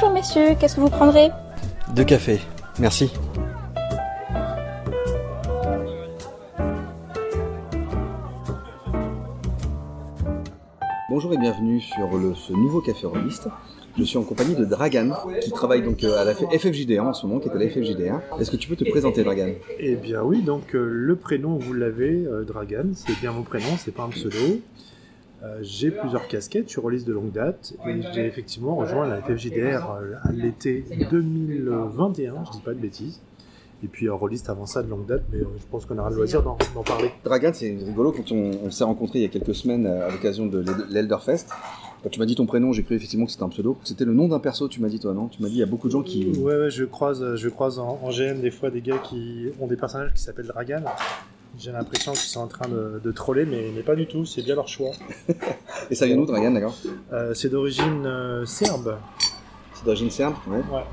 Bonjour messieurs, qu'est-ce que vous prendrez? Deux cafés, merci. Bonjour et bienvenue sur le- ce nouveau café rôliste. Je suis en compagnie de Dragan, qui travaille donc euh, à la FFJD1 en ce moment, qui est à la FFJD1. Est-ce que tu peux te présenter, Dragan? Eh bien oui, donc euh, le prénom, vous l'avez, euh, Dragan, c'est bien mon prénom, c'est pas un pseudo. Euh, j'ai plusieurs casquettes, je suis rôliste de longue date et j'ai effectivement rejoint la FFJDR euh, à l'été 2021, je dis pas de bêtises. Et puis euh, rôliste avant ça de longue date, mais euh, je pense qu'on aura le loisir d'en d'en parler. Dragan, c'est rigolo quand on, on s'est rencontrés il y a quelques semaines à l'occasion de l'Elderfest. Quand tu m'as dit ton prénom, j'ai cru effectivement que c'était un pseudo. C'était le nom d'un perso, tu m'as dit toi, non? Tu m'as dit il y a beaucoup de gens qui... Ouais, ouais, je croise, je croise en, en GM des fois des gars qui ont des personnages qui s'appellent Dragan. J'ai l'impression qu'ils sont en train de, de troller, mais, mais pas du tout, c'est bien leur choix. Et ça vient d'où, Dragan, d'accord Euh, c'est d'origine euh, serbe, C'est d'origine serbe ouais. Ouais.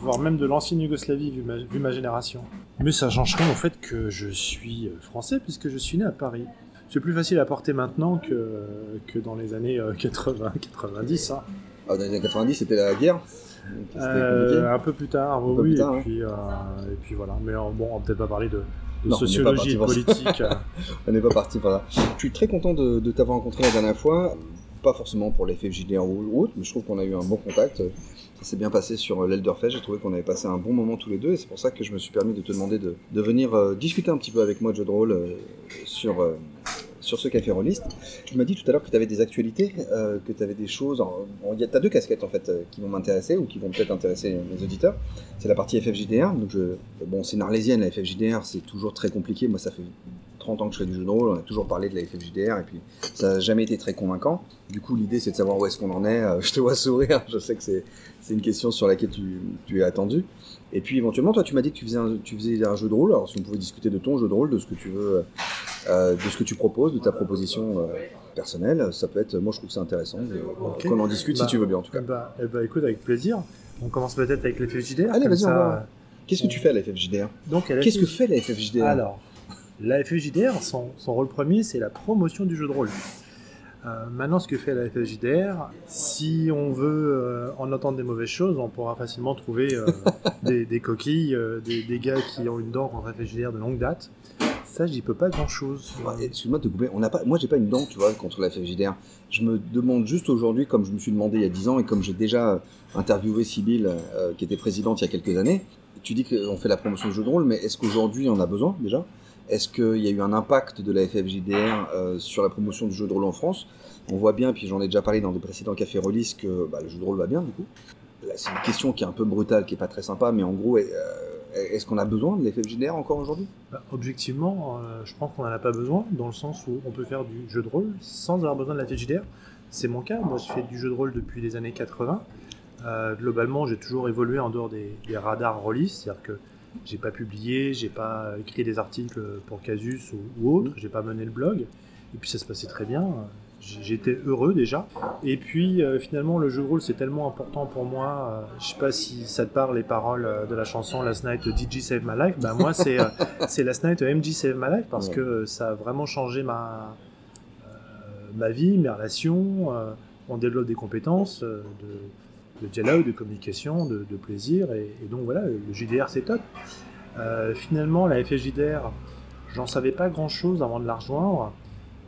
Voire même de l'ancienne Yougoslavie, vu ma, vu ma génération. Mais ça change rien au fait que je suis euh, français, puisque je suis né à Paris. C'est plus facile à porter maintenant que, que dans les années 80-90. Hein. Ah, dans les années 90, c'était la guerre Euh, un peu plus tard, Un oui, plus tard, et, ouais. puis, euh, et puis voilà. Mais bon, on va peut-être pas parler de, de Non, on sociologie ça. politique. euh. On n'est pas parti par là. Je suis très content de, de t'avoir rencontré la dernière fois. Pas forcément pour l'effet FJD ou autre, mais je trouve qu'on a eu un bon contact. Ça s'est bien passé sur l'Elderfest. J'ai trouvé qu'on avait passé un bon moment tous les deux et c'est pour ça que je me suis permis de te demander de, de venir euh, discuter un petit peu avec moi de jeu de rôle euh, sur, euh, sur ce café rolliste. Tu m'as dit tout à l'heure que tu avais des actualités, euh, que tu avais des choses. Tu as deux casquettes en fait euh, qui vont m'intéresser ou qui vont peut-être intéresser mes auditeurs. C'est la partie FFJDR. Donc je, bon, c'est une arlésienne la FFJDR, c'est toujours très compliqué. Moi, ça fait 30 ans que je fais du jeu de rôle, on a toujours parlé de la FFJDR et puis ça n'a jamais été très convaincant. Du coup, l'idée c'est de savoir où est-ce qu'on en est. Euh, Je te vois sourire, je sais que c'est une question sur laquelle tu, tu es attendu. Et puis éventuellement, toi, tu m'as dit que tu faisais, un, tu faisais un jeu de rôle. Alors, si on pouvait discuter de ton jeu de rôle, de ce que tu veux, euh, de ce que tu proposes, de ta proposition euh, personnelle, ça peut être. Moi, je trouve que c'est intéressant de- Ok. qu'on en discute Bah, si tu veux bien, en tout cas. Bah, eh bah, écoute, avec plaisir. On commence peut-être avec les FFJDR. Allez, vas-y, on ça, va. Qu'est-ce que tu fais à la FFJDR Donc, à la Qu'est-ce que fait la FFJDR Alors, la FFJDR, son, son rôle premier, c'est la promotion du jeu de rôle. Euh, maintenant, ce que fait la FFJDR, si on veut euh, en entendre des mauvaises choses, on pourra facilement trouver euh, des, des coquilles, des, des gars qui ont une dent contre la FFJDR de longue date. Ça, j'y peux pas grand-chose. Bah, Excuse-moi de te couper. On n'a pas, moi, j'ai pas une dent, tu vois, contre la FFJDR. Je me demande juste aujourd'hui, comme je me suis demandé il y a 10 ans et comme j'ai déjà interviewé Sybille, qui était présidente il y a quelques années, tu dis qu'on fait la promotion du jeu de rôle, mais est-ce qu'aujourd'hui on a besoin déjà? Est-ce qu'il y a eu un impact de la FFJDR euh, sur la promotion du jeu de rôle en France? On voit bien, puis j'en ai déjà parlé dans des précédents cafés release, que bah, le jeu de rôle va bien du coup. C'est une question qui est un peu brutale, qui est pas très sympa, mais en gros, euh, est-ce qu'on a besoin de la FFJDR encore aujourd'hui? Bah, objectivement, euh, je pense qu'on n'en a pas besoin, dans le sens où on peut faire du jeu de rôle sans avoir besoin de la FFJDR. C'est mon cas, moi je fais du jeu de rôle depuis les années 80. Euh, globalement, j'ai toujours évolué en dehors des, des radars release, c'est-à-dire que j'ai pas publié, j'ai pas écrit des articles pour Casus ou, ou autre, j'ai pas mené le blog, et puis ça se passait très bien. J'étais heureux déjà. Et puis euh, finalement, le jeu de rôle c'est tellement important pour moi. euh, je sais pas si ça te parle les paroles euh, de la chanson Last Night DJ Save My Life? Bah moi c'est euh, c'est Last Night MJ Save My Life parce Ouais. que ça a vraiment changé ma euh, ma vie, mes relations. euh, on développe des compétences euh, de, de dialogue, de communication, de, plaisir. Et, donc voilà, le JDR c'est top. Euh, finalement, la FJDR, j'en savais pas grand chose avant de la rejoindre,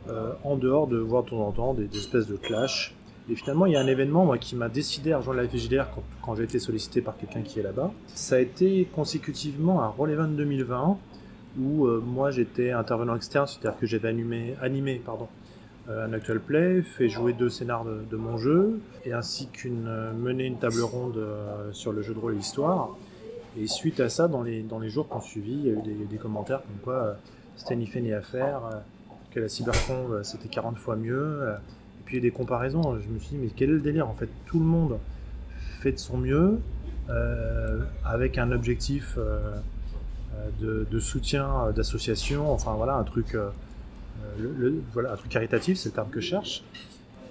euh, en dehors de voir de temps en temps des, espèces de clash. Et finalement, il y a un événement moi, qui m'a décidé à rejoindre la FJDR quand, j'ai été sollicité par quelqu'un qui est là-bas. Ça a été consécutivement à Roll Event 2020, où euh, moi j'étais intervenant externe, c'est-à-dire que j'avais animé, animé pardon, un actual play, fait jouer deux scénars de, mon jeu, et ainsi qu'une euh, mené une table ronde euh, sur le jeu de rôle et l'histoire. Et suite à ça, dans les, dans les jours qui ont suivi, il y a eu des, commentaires comme quoi euh, c'était ni fait ni à faire, euh, que la cybercon c'était 40 fois mieux. et puis il y a eu des comparaisons, je me suis dit mais quel est le délire? En fait, tout le monde fait de son mieux, avec un objectif de, soutien d'association, enfin voilà, un truc, le- le- voilà, un truc caritatif, c'est le terme que je cherche.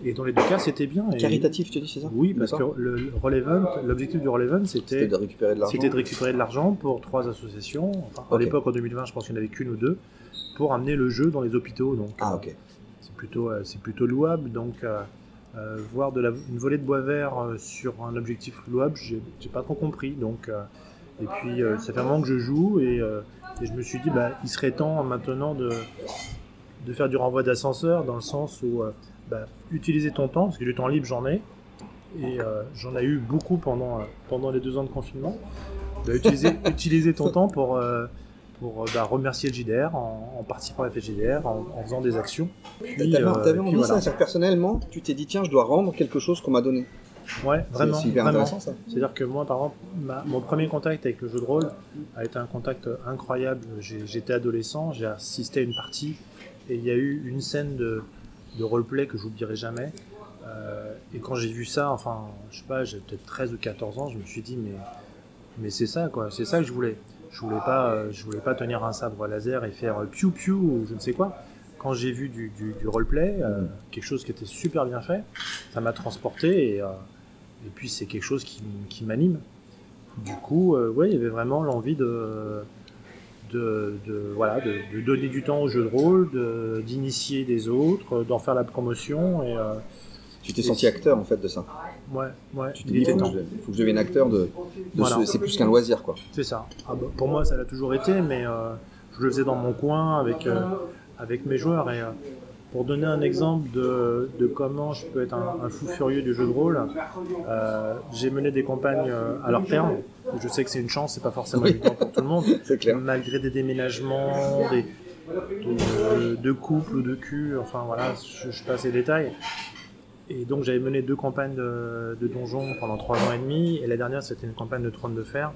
Et dans les deux cas, c'était bien. Et- Caritatif, tu dis, c'est ça Oui, parce que le, Event, l'objectif du Roll Event, C'était de récupérer de l'argent. c'était de récupérer de l'argent pour trois associations. Enfin, à l'époque, en 2020, je pense qu'il n'y en avait qu'une ou deux, pour amener le jeu dans les hôpitaux. Donc, Ah, euh, ok. c'est plutôt, euh, c'est plutôt louable. Donc, euh, Euh, voir de la, une volée de bois vert euh, sur un objectif louable, j'ai j'ai pas trop compris. Donc, euh, et puis euh, ça fait un moment que je joue et, euh, et je me suis dit, bah, il serait temps maintenant de, de faire du renvoi d'ascenseur dans le sens où euh, bah, utiliser ton temps, parce que du temps libre j'en ai, et euh, j'en ai eu beaucoup pendant, euh, pendant les deux ans de confinement. Bah, utiliser, utiliser ton temps pour, euh, pour bah, remercier le JDR en, en participant à la fête JDR, en, en faisant des actions. T'avais euh, envie voilà. ça, c'est-à-dire personnellement, tu t'es dit tiens, je dois rendre quelque chose qu'on m'a donné. Ouais, C'est- vraiment. C'est vraiment. intéressant ça. C'est-à-dire que moi, par exemple, ma- mon premier contact avec le jeu de rôle a été un contact incroyable. J'étais adolescent, j'ai assisté à une partie et il y a eu une scène de, de roleplay que j'oublierai jamais. Euh, et quand j'ai vu ça, enfin, je sais pas, j'avais peut-être 13 ou 14 ans, je me suis dit, mais, mais c'est ça, quoi, c'est ça que je voulais. Je voulais pas, euh, je voulais pas tenir un sabre laser et faire piou piou ou je ne sais quoi. Quand j'ai vu du, du, du roleplay, euh, Mm. quelque chose qui était super bien fait, ça m'a transporté et, euh, et puis c'est quelque chose qui, qui m'anime. Du coup, ouais, il y avait vraiment l'envie de, de, de- voilà, de, de donner du temps au jeu de rôle, de- d'initier des autres, d'en faire la promotion et euh, Tu t'es senti acteur en fait de ça. ouais, ouais, Tu t'es il dit, il était faut, que je, devienne acteur de, Voilà. ce- c'est plus qu'un loisir quoi. C'est ça. Ah bah, pour moi, ça l'a toujours été, mais euh, je le faisais dans mon coin avec, euh, avec mes joueurs. Et pour donner un exemple de, de comment je peux être un, un fou furieux du jeu de rôle, euh, j'ai mené des campagnes euh, à leur terme. Je sais que c'est une chance, c'est pas forcément évident pour tout le monde. Clair. Malgré des déménagements, des, de, de couples ou de cul, enfin voilà, je, je passe les détails. Et donc j'avais mené deux campagnes de, de donjons pendant trois ans et demi, et la dernière c'était une campagne de trône de fer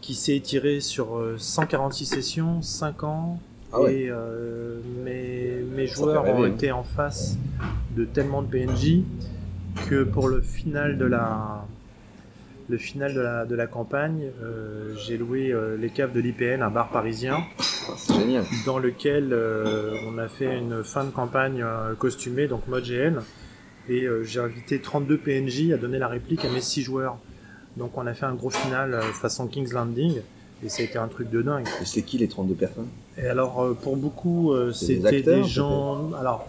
qui s'est étirée sur euh, 146 sessions, 5 ans, Ah ouais. et euh, mes, mes joueurs ont été en face de tellement de PNJ que pour le final de la le final de la, de la campagne, euh, j'ai loué euh, les caves de l'IPN, un bar parisien, Ah, C'est génial. dans lequel euh, on a fait une fin de campagne costumée, donc mode GN, et j'ai invité 32 PNJ à donner la réplique à mes 6 joueurs. Donc on a fait un gros final façon King's Landing, et ça a été un truc de dingue. Et c'était qui les 32 personnes? Et alors euh, pour beaucoup, euh, des c'était des, gens... Alors,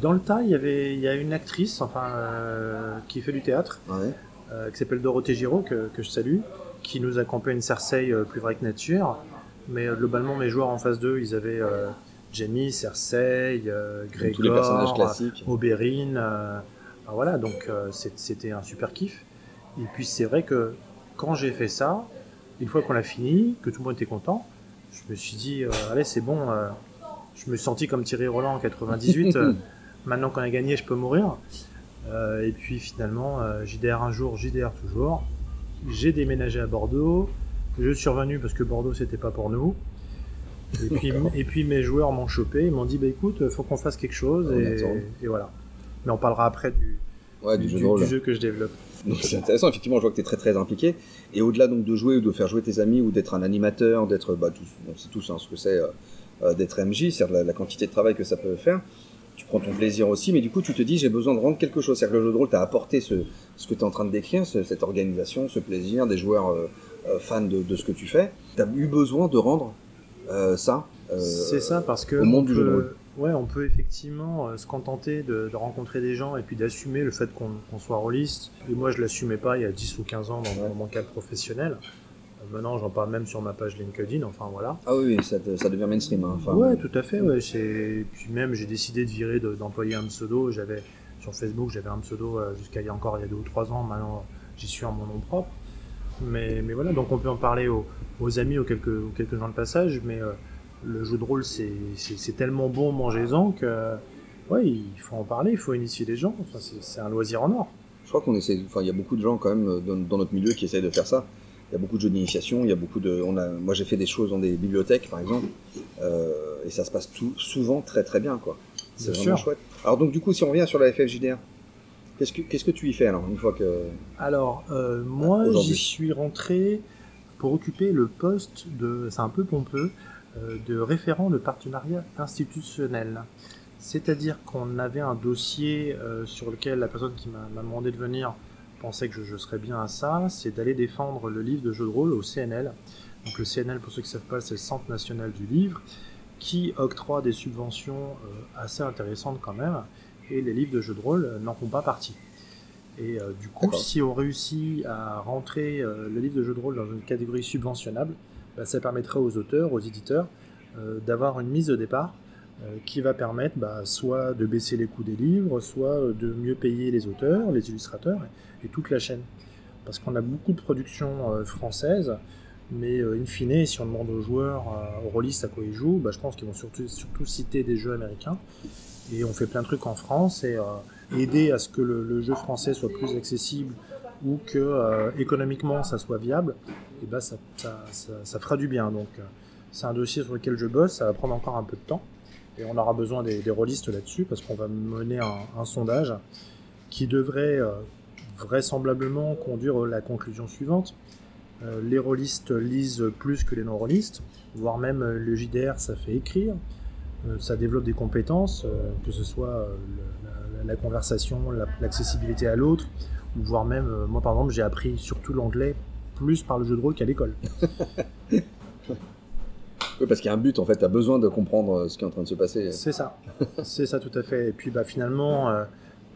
dans le tas, il y avait il y a une actrice enfin, euh, qui fait du théâtre, Ouais. euh, qui s'appelle Dorothée Giraud, que, que je salue, qui nous accompagne Cersei euh, plus vrai que nature. Mais globalement, mes joueurs en face d'eux, ils avaient Jamie, Cersei, Grégor, Tous les personnages classiques. Oberyn. enfin, voilà, donc c'était un super kiff. Et puis c'est vrai que quand j'ai fait ça, une fois qu'on l'a fini, que tout le monde était content, je me suis dit, euh, allez, c'est bon. euh, je me suis senti comme Thierry Roland en 98. euh, maintenant qu'on a gagné, je peux mourir. Euh, et puis finalement, euh, JDR un jour, JDR toujours. J'ai déménagé à Bordeaux. Je suis revenu parce que Bordeaux, c'était pas pour nous. Et puis, D'accord. et puis mes joueurs m'ont chopé, ils m'ont dit bah écoute, faut qu'on fasse quelque chose et voilà. Mais on parlera après du, Ouais, du, jeu de rôle. du jeu que je développe. Donc c'est intéressant, effectivement, je vois que tu es très très impliqué. Et au-delà donc de jouer ou de faire jouer tes amis ou d'être un animateur, d'être, bah, tous, on sait tous hein, ce que c'est euh, euh, d'être MJ, c'est-à-dire la, la quantité de travail que ça peut faire. Tu prends ton plaisir aussi, mais du coup tu te dis j'ai besoin de rendre quelque chose. C'est-à-dire que le jeu de rôle t'a apporté ce, ce que tu es en train de décrire, ce- cette organisation, ce plaisir, des joueurs euh, euh, fans de, de ce que tu fais. Tu as eu besoin de rendre ça. C'est ça parce que au monde on du jeu de rôle. Ouais, on peut effectivement euh, se contenter de, de rencontrer des gens et puis d'assumer le fait qu'on qu'on soit rôliste. Et moi, je l'assumais pas il y a 10 ou 15 ans dans, dans mon cadre professionnel. Euh, maintenant, j'en parle même sur ma page LinkedIn. Enfin voilà. Ah oui, ça, te- ça devient mainstream. hein. Enfin, ouais, tout à fait. Ouais, puis même j'ai décidé de virer de- d'employer un pseudo. J'avais sur Facebook, j'avais un pseudo euh, jusqu'à il y a encore il y a deux ou trois ans. Maintenant, j'y suis en mon nom propre. Mais, mais voilà, donc on peut en parler aux, aux amis, aux quelques, aux quelques gens de passage. Mais euh, le jeu de rôle, c'est tellement bon, mangez-en que ouais, il faut en parler, il faut initier les gens. Enfin, c'est un loisir en or. Je crois qu'on essaie. Enfin, il y a beaucoup de gens quand même euh, dans, dans notre milieu qui essayent de faire ça. Il y a beaucoup de jeux d'initiation. Il y a beaucoup de. On a. Moi, j'ai fait des choses dans des bibliothèques, par exemple, euh, et ça se passe tout, souvent très très bien, quoi. C'est vraiment sûr. chouette. Alors donc, du coup, si on revient sur la FFJDR, qu'est-ce que qu'est-ce que tu y fais alors une fois que Alors, euh, moi, Aujourd'hui. j'y suis rentré pour occuper le poste de, c'est un peu pompeux, de référent de partenariat institutionnel. C'est-à-dire qu'on avait un dossier euh, sur lequel la personne qui m'a m'a demandé de venir pensait que je, je serais bien à ça, c'est d'aller défendre le livre de jeu de rôle au CNL. Donc le CNL, pour ceux qui ne savent pas, c'est le Centre national du livre, qui octroie des subventions euh, assez intéressantes quand même. et les livres de jeux de rôle n'en font pas partie. Et du coup, si on réussit à rentrer le livre de jeu de rôle dans une catégorie subventionnable, bah, ça permettrait aux auteurs, aux éditeurs, d'avoir une mise au départ qui va permettre bah, soit de baisser les coûts des livres, soit de mieux payer les auteurs, les illustrateurs et toute la chaîne parce qu'on a beaucoup de productions euh, françaises, mais euh, in fine, si on demande aux joueurs, euh, aux rôlistes à quoi ils jouent, bah, je pense qu'ils vont surtout citer des jeux américains. Et on fait plein de trucs en France et aider à ce que le, jeu français soit plus accessible ou que économiquement ça soit viable, et bah, ça, ça, fera du bien. Donc c'est un dossier sur lequel je bosse, ça va prendre encore un peu de temps. Et on aura besoin des, des rôlistes là-dessus parce qu'on va mener un, sondage qui devrait vraisemblablement conduire à la conclusion suivante. Euh, les rôlistes lisent plus que les non-rôlistes, voire même euh, le JDR, ça fait écrire, euh, ça développe des compétences, que ce soit la, conversation, l'accessibilité à l'autre, voire même, moi par exemple, j'ai appris surtout l'anglais plus par le jeu de rôle qu'à l'école. oui, parce qu'il y a un but, en fait, tu as besoin de comprendre ce qui est en train de se passer. C'est ça, c'est ça tout à fait. Et puis bah, finalement,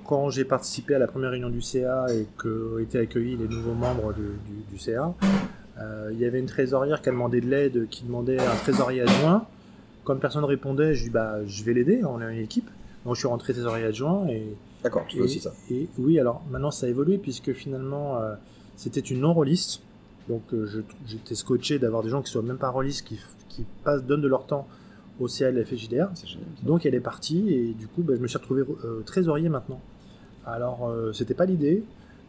quand j'ai participé à la première réunion du CA et qu'ont été accueillis les nouveaux membres du, CA, euh, il y avait une trésorière qui a demandé de l'aide, qui demandait un trésorier adjoint. Comme personne ne répondait, je dis bah, je vais l'aider, on est une équipe. Donc je suis rentré trésorier adjoint et. D'accord, tu fais aussi ça. Et oui, alors maintenant ça a évolué puisque finalement euh, c'était une non-rôliste. Donc euh, j'étais scotché d'avoir des gens qui soient même pas rôlistes, qui, qui passent, donnent de leur temps au CA et la FJDR. Donc elle est partie et du coup bah, je me suis retrouvé trésorier maintenant. Alors, euh, c'était pas l'idée.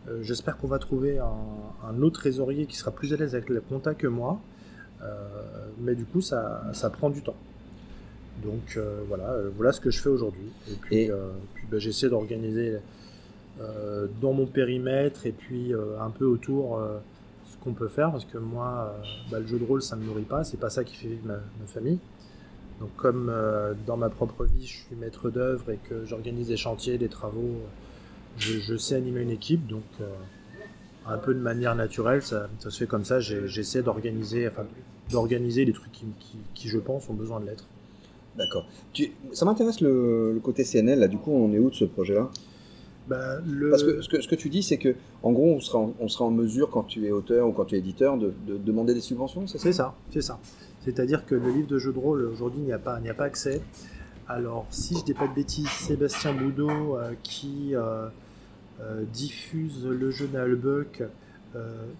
Euh, j'espère qu'on va trouver un, autre trésorier qui sera plus à l'aise avec le compta que moi. Euh, mais du coup, ça, prend du temps. Donc voilà, voilà ce que je fais aujourd'hui. Et puis, bah, j'essaie d'organiser dans mon périmètre et puis un peu autour ce qu'on peut faire parce que moi, bah, le jeu de rôle, ça me nourrit pas. C'est pas ça qui fait vivre ma, ma famille. Donc comme dans ma propre vie, je suis maître d'œuvre et que j'organise des chantiers, des travaux je, sais animer une équipe, donc euh, un peu de manière naturelle, ça, se fait comme ça. J'essaie d'organiser, enfin, d'organiser les trucs qui, je pense, ont besoin de l'être. D'accord. Ça m'intéresse le, côté CNL. Là, du coup, on est où de ce projet-là? Bah, Parce que ce, que tu dis, c'est que en gros, on sera en, on sera en mesure, quand tu es auteur ou quand tu es éditeur, de, demander des subventions, c'est ça? C'est ça, C'est-à-dire que le livre de jeu de rôle, aujourd'hui, il n'y a, pas, a pas accès. Alors, si je dis pas de bêtises, Sébastien Boudot, euh, qui euh, euh, diffuse le jeu d'Albuck euh,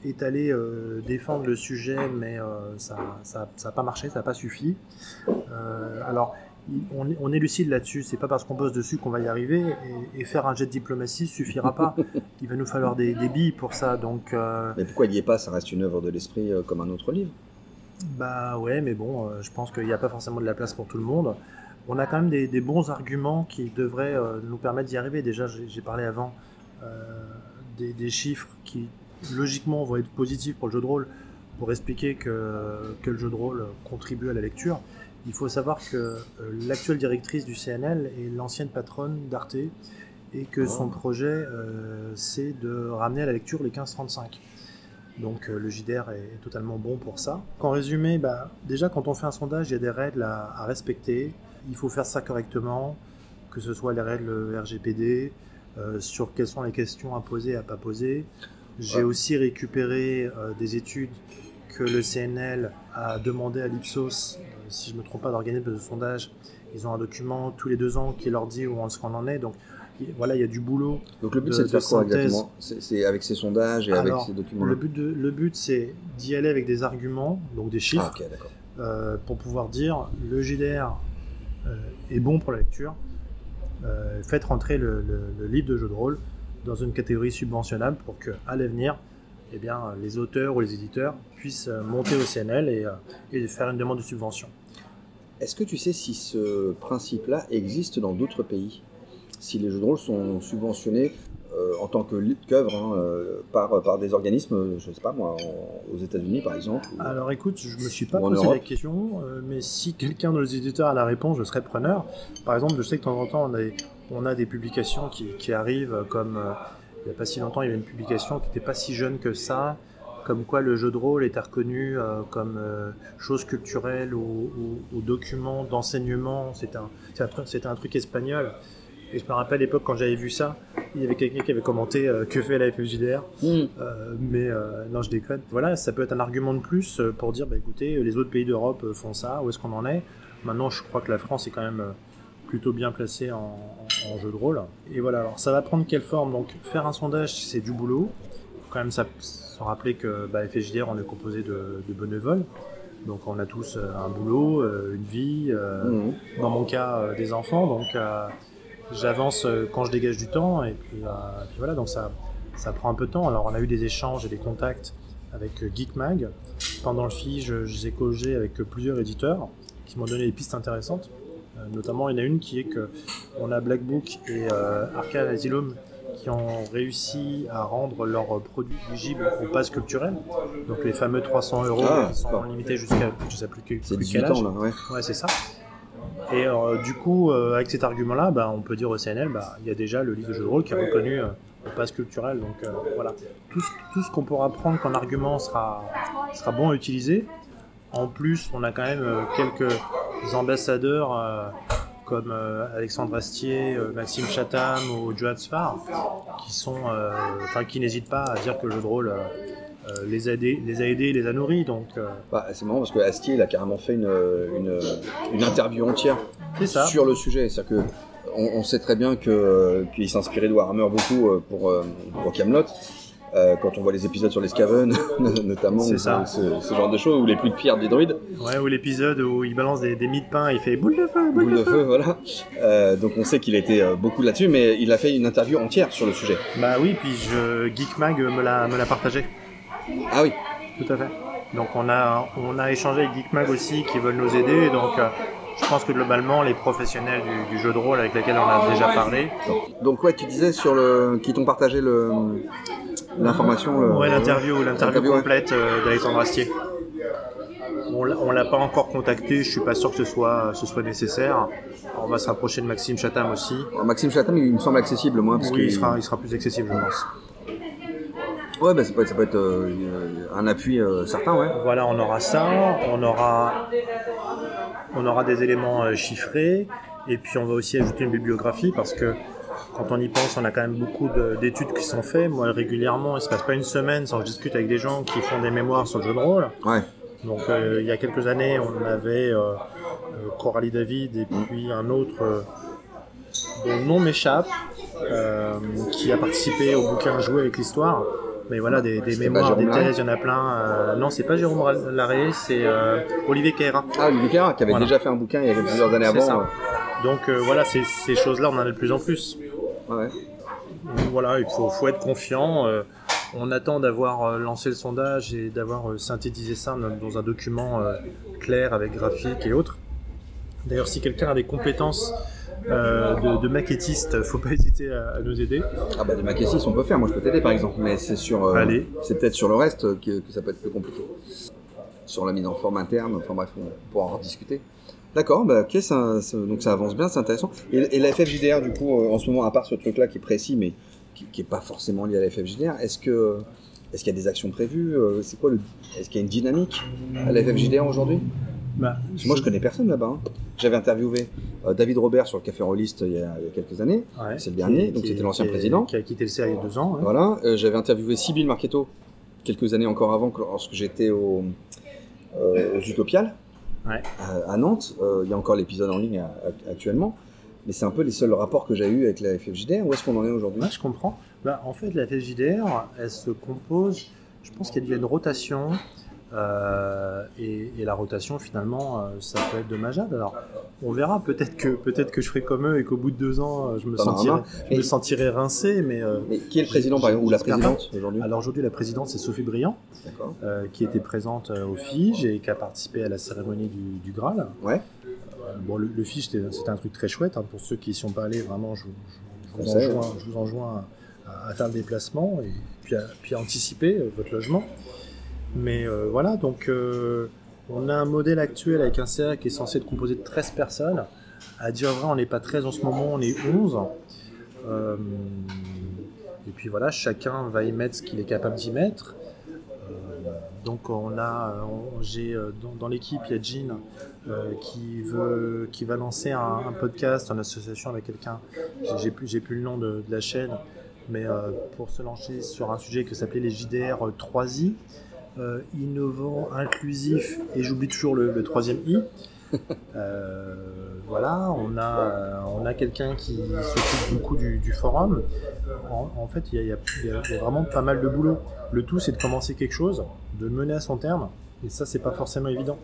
est allé euh, défendre le sujet, mais ça n'a pas marché, ça n'a pas suffi. alors, on, est lucide là-dessus, c'est pas parce qu'on bosse dessus qu'on va y arriver, et, faire un jet de diplomatie suffira pas. Il va nous falloir des, billes pour ça. Donc, Mais pourquoi il n'y est pas? Ça reste une œuvre de l'esprit comme un autre livre. Bah ouais, mais bon, je pense qu'il n'y a pas forcément de la place pour tout le monde. On a quand même des, des bons arguments qui devraient nous permettre d'y arriver. Déjà, j'ai parlé avant euh, des, chiffres qui logiquement vont être positifs pour le jeu de rôle pour expliquer que, que le jeu de rôle contribue à la lecture. Il faut savoir que euh, l'actuelle directrice du CNL est l'ancienne patronne d'Arte et que son ah. projet euh, c'est de ramener à la lecture les 1535. Donc le JDR est, totalement bon pour ça. En résumé, bah, déjà quand on fait un sondage, il y a des règles à, à respecter. Il faut faire ça correctement, que ce soit les règles RGPD, euh, sur quelles sont les questions à poser et à pas poser. J'ai aussi récupéré euh, des études que le CNL a demandé à l'Ipsos, euh, si je ne me trompe pas, d'organisme de sondage. Ils ont un document tous les deux ans qui leur dit où ce qu'on en est. Donc voilà, il y a du boulot. Donc le but c'est de faire quoi exactement? C'est avec ces sondages et avec ces documents Le but, le but c'est d'y aller avec des arguments, donc des chiffres, ah, pour pouvoir dire le JDR est bon pour la lecture, euh, faites rentrer le, livre de jeu de rôle dans une catégorie subventionnable pour que, à l'avenir, eh bien, les auteurs ou les éditeurs puissent euh, monter au CNL et, euh, et faire une demande de subvention. Est-ce que tu sais si ce principe-là existe dans d'autres pays? Si les jeux de rôle sont subventionnés euh, en tant qu'œuvre hein, euh, par, par des organismes, je ne sais pas moi, aux États-Unis par exemple Alors écoute, je ne me suis pas posé la question, euh, mais si quelqu'un de nos éditeurs a la réponse, je serais preneur. Par exemple, je sais que de temps en temps, on a, on a des publications qui, qui arrivent, comme il n'y a pas si longtemps, il y avait une publication qui n'était pas si jeune que ça, comme quoi le jeu de rôle était reconnu comme chose culturelle ou, ou, document d'enseignement. C'était un, un, un, truc espagnol. Et je me rappelle à l'époque quand j'avais vu ça, il y avait quelqu'un qui avait commenté euh, que fait la FFJDR. Hmm. Euh, mais euh, non, je déconne. Voilà, ça peut être un argument de plus euh, pour dire, bah écoutez, les autres pays d'Europe euh, font ça, où est-ce qu'on en est? Maintenant, je crois que la France est quand même euh, plutôt bien placée en, jeu de rôle. Et voilà, alors ça va prendre quelle forme? Donc, faire un sondage, c'est du boulot. Faut quand même ça, se rappeler que bah, on est composé de, de bénévoles. Donc, on a tous euh, un boulot, euh, une vie, euh, Mhm. dans mon cas, des enfants. Donc, j'avance quand je dégage du temps. Et puis, puis voilà, donc ça, ça prend un peu de temps. Alors, on a eu des échanges et des contacts avec Geekmag. Pendant le FI, je, je les ai avec plusieurs éditeurs qui m'ont donné des pistes intéressantes. Euh, notamment, il y en a une qui est que on a Black Book et euh, Arcane Asylum qui ont réussi à rendre leurs produits éligibles au pass culturel. Donc les fameux 300 euros Ah, qui sont limités jusqu'à je sais plus, plus 18 quel âge. ans là, ouais. Ouais, c'est ça. Et euh, du coup, euh, avec cet argument-là, bah, on peut dire au CNL, bah, il y a déjà le livre de jeu de rôle qui est reconnu euh, au pass culturel. Donc voilà, tout ce, tout ce qu'on pourra prendre comme argument sera, sera bon à utiliser. En plus, on a quand même euh, quelques ambassadeurs euh, comme euh, Alexandre Astier, Maxime Chatham ou Johan Sfar, qui sont, enfin, qui n'hésitent pas à dire que le jeu de rôle les, a aidés, les a aidés, les a nourris. Donc Bah, c'est marrant parce que Astier, il a carrément fait une, une, une interview entière c'est ça. sur le sujet. C'est-à-dire que on, on sait très bien que qu'il s'inspirait de Warhammer beaucoup pour, pour Camelot. Euh, quand on voit les épisodes sur les Skaven, notamment, ce, ce genre de choses, ou les plus de pierres des druides, Ouais, ou l'épisode où il balance des, des mie de pain, il fait boule de feu, boule, boule de feu, voilà. Euh, donc on sait qu'il a été euh, beaucoup là-dessus, mais il a fait une interview entière sur le sujet. Bah oui, puis je, Geekmag me l'a, me l'a partagé. Ah oui, Tout à fait. Donc on a, on a échangé avec Geekmag aussi qui veulent nous aider. Donc je pense que globalement, les professionnels du, du jeu de rôle avec lesquels on a déjà parlé, donc ouais, tu disais sur le, qui t'ont partagé le l'information. le- ouais, l'interview, l'interview ouais. complète euh, d'Alexandre Astier. On l'a- pas encore contacté, je suis pas sûr que ce soit, ce soit nécessaire. On va se rapprocher de Maxime Chatham aussi. Maxime Chatham, il me semble accessible, moi, parce Oui, il sera, il sera plus accessible, je pense. Ouais, bah, ça peut être, ça peut être euh, un appui euh, certain, ouais. Voilà, on aura ça, on aura, on aura des éléments euh, chiffrés, et puis on va aussi ajouter une bibliographie parce que quand on y pense, on a quand même beaucoup de- d'études qui sont faites. Moi, régulièrement, il se passe pas une semaine sans que je discute avec des gens qui font des mémoires sur le jeu de rôle. Ouais. Donc, euh, il y a quelques années, on avait euh, Coralie David et puis un autre euh, dont le nom m'échappe, qui a participé au bouquin Jouer avec l'histoire. Mais voilà, des, des mémoires, des thèses, il y en a plein. Euh, non, c'est pas Jérôme Larrey, c'est euh, Olivier Caïra. Ah, Olivier Carra, qui avait Voilà. déjà fait un bouquin il y a plusieurs années avant. ça. Donc euh, voilà, ces, ces choses-là, on en a de plus en plus. ouais. Donc, voilà, il faut, faut être confiant. on attend d'avoir lancé le sondage et d'avoir synthétisé ça dans, un document clair avec graphique et autres. D'ailleurs, si quelqu'un a des compétences de, de maquettiste, faut pas hésiter à, à nous aider. Ah bah des maquettistes on peut faire, moi je peux t'aider par exemple, mais c'est sur, euh, Allez. c'est peut-être sur le reste euh, que, que ça peut être plus compliqué. Sur la mise en forme interne, enfin bref, on pourra en rediscuter. D'accord, bah ok, ça, ça- donc ça avance bien, c'est intéressant. Et, et la FFJDR du coup, euh, en ce moment, à part ce truc-là qui est précis, mais qui, qui est pas forcément lié à la FFJDR, est-ce que est-ce qu'il y a des actions prévues euh, C'est quoi le Est-ce qu'il y a une dynamique à la FFJDR aujourd'hui? Bah, Moi je connais personne là-bas. hein. J'avais interviewé euh, David Robert sur le Café Rolliste il y a, il y a quelques années. Ouais, c'est le dernier, qui- donc c'était l'ancien président. Qui a quitté le CA il y a deux ans. hein. Voilà, euh, j'avais interviewé Sybille Marchetto quelques années encore avant, que- lorsque j'étais au, euh, aux Utopiales Ouais. à, à Nantes. Euh, Il y a encore l'épisode en ligne à- à- actuellement, mais c'est un peu les seuls rapports que j'ai eu avec la FFJDR. Où est-ce qu'on en est aujourd'hui? Je comprends. Bah, en fait, la FSJDR, elle se compose, je pense qu'il y a une rotation, euh, et, et la rotation, finalement, euh, ça peut être dommageable. Alors, on verra, peut-être que, peut-être que je ferai comme eux et qu'au bout de deux ans, euh, je me, sentirai, je me sentirai rincé, mais... euh, Mais qui est le président par exemple, ou la présidente aujourd'hui alors aujourd'hui, la présidente, c'est Sophie Briand, qui était présente au FIGE et qui a participé à la cérémonie du, du Graal. Ouais. Bon, le, le FIGE, c'était un truc très chouette. hein. pour ceux qui y sont pas allés, vraiment, je, vous- je vous enjoins, je vous enjoins à, à faire le déplacement et puis à, puis à anticiper votre logement. Mais euh, voilà, donc euh, on a un modèle actuel avec un CA qui est censé être composé de 13 personnes. À dire vrai, on n'est pas 13 en ce moment, on est 11. Euh, et puis voilà, chacun va y mettre ce qu'il est capable d'y mettre. Donc on a, j'ai dans, l'équipe, il y a Jean qui veut, qui va lancer un, podcast en association avec quelqu'un. J'ai plus, j'ai plus le nom de la chaîne, mais pour se lancer sur un sujet qui s'appelait les JDR 3i, innovant, inclusif, et j'oublie toujours le, le troisième i. Euh, voilà, on a, on a quelqu'un qui s'occupe beaucoup du, du forum. En, en fait, il y, a, y, a, y, a, vraiment pas mal de boulot. Le tout, c'est de commencer quelque chose, de le mener à son terme, et ça, c'est pas forcément évident.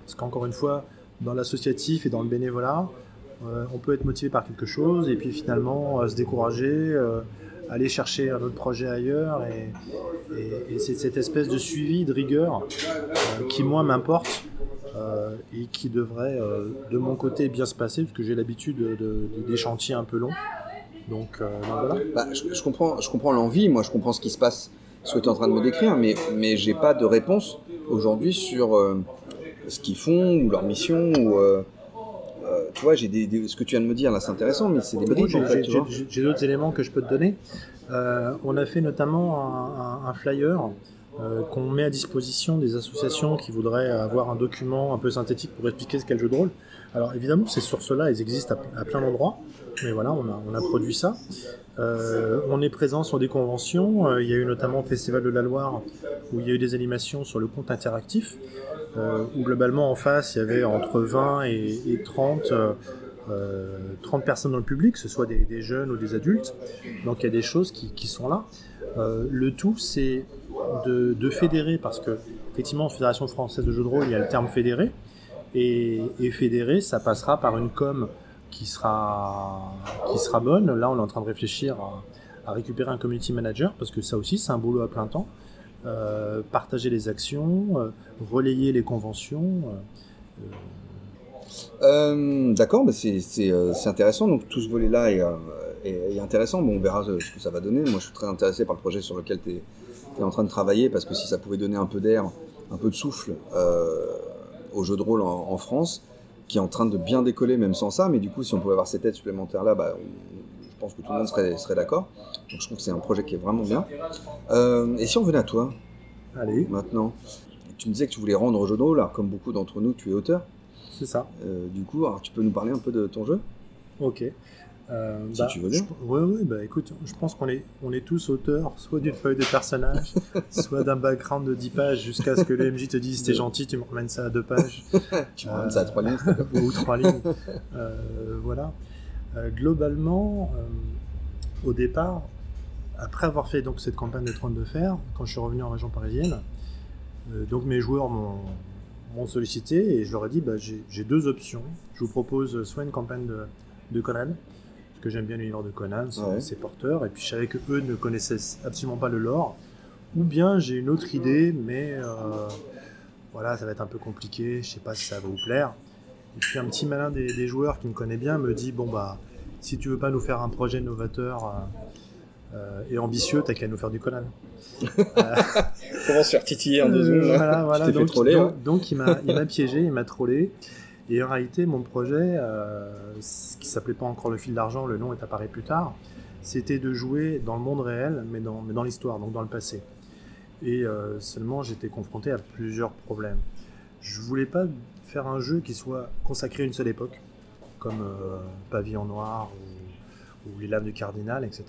Parce qu'encore une fois, dans l'associatif et dans le bénévolat, euh, on peut être motivé par quelque chose et puis finalement euh, se décourager, euh, aller chercher un autre projet ailleurs. Et, c'est cette espèce de suivi, de rigueur euh, qui, moi, m'importe euh, et qui devrait, euh, de mon côté, bien se passer, parce que j'ai l'habitude de, de, des chantiers un peu longs. Donc, voilà. Bah, je, comprends, je comprends l'envie, moi je comprends ce qui se passe, ce que tu es en train de me décrire, mais, mais j'ai pas de réponse aujourd'hui sur ce qu'ils font ou leur mission. Ou, tu vois, j'ai des, des, ce que tu viens de me dire là, c'est intéressant, mais c'est des briques. En fait, j'ai d'autres éléments que je peux te donner. on a fait notamment un, un, un flyer euh, qu'on met à disposition des associations qui voudraient avoir un document un peu synthétique pour expliquer ce qu'est le jeu de rôle. Alors évidemment, ces sources-là, elles existent à, à, plein d'endroits, mais voilà, on a, on a produit ça. Euh, on est présent sur des conventions. Euh, il y a eu notamment le Festival de la Loire où il y a eu des animations sur le compte interactif, euh, où globalement en face il y avait entre 20 et, et 30. 30 personnes dans le public, que ce soit des, jeunes ou des adultes. Donc il y a des choses qui, sont là. le tout, c'est de, fédérer, parce que effectivement, en Fédération française de jeux de rôle, il y a le terme fédéré, et, fédérer, ça passera par une com qui sera, qui sera bonne. Là, on est en train de réfléchir à récupérer un community manager, parce que ça aussi, c'est un boulot à plein temps. Euh, partager les actions, euh, relayer les conventions. Euh, D'accord, bah c'est intéressant. Donc tout ce volet-là est, intéressant. Bon, on verra ce que ça va donner. Moi, je suis très intéressé par le projet sur lequel tu es, en train de travailler parce que si ça pouvait donner un peu d'air, un peu de souffle au jeu de rôle en, France, qui est en train de bien décoller même sans ça, mais du coup si on pouvait avoir cette aide supplémentaire là, bah, pense que tout le monde serait, serait d'accord. Donc je trouve que c'est un projet qui est vraiment bien. Euh, et si on venait à toi Allez. Maintenant, tu me disais que tu voulais rendre au jeu de rôle, alors comme beaucoup d'entre nous, tu es auteur. C'est ça. Euh, du coup, alors, tu peux nous parler un peu de ton jeu? Ok. Euh, si bah, tu veux bien. Oui, oui, bah écoute, je pense qu'on est, on est tous auteurs, soit d'une feuille de personnage, soit d'un background de 10 pages, jusqu'à ce que le MJ te dise t'es gentil, tu me remènes ça à 2 pages. tu me remènes ça à 3 lignes. ou 3 lignes. Euh, voilà. Euh, globalement, euh, au départ, après avoir fait donc cette campagne de Trône de Fer, quand je suis revenu en région parisienne, euh, donc mes joueurs m'ont sollicité et je leur ai dit bah, j'ai deux options. Je vous propose soit une campagne de, de Conan, que j'aime bien l'univers de Conan, c'est ouais. porteurs, et puis je savais que eux ne connaissaient absolument pas le lore, ou bien j'ai une autre idée, mais voilà, ça va être un peu compliqué, je sais pas si ça va vous plaire. Et puis un petit malin des, des joueurs qui me connaît bien me dit bon bah si tu veux pas nous faire un projet novateur euh, euh, et ambitieux, t'as qu'à nous faire du Conan. Comment se faire titiller en deux secondes Voilà, voilà. Donc, troller, donc, hein. donc, il m'a piégé, il m'a trollé. Et en réalité, mon projet, euh, qui s'appelait pas encore le fil d'argent, le nom est apparu plus tard, c'était de jouer dans le monde réel, mais dans, mais dans l'histoire, donc dans le passé. Et euh, seulement, j'étais confronté à plusieurs problèmes. Je voulais pas faire un jeu qui soit consacré à une seule époque, comme euh, Pavillon Noir ou, ou, Les Lames du Cardinal, etc.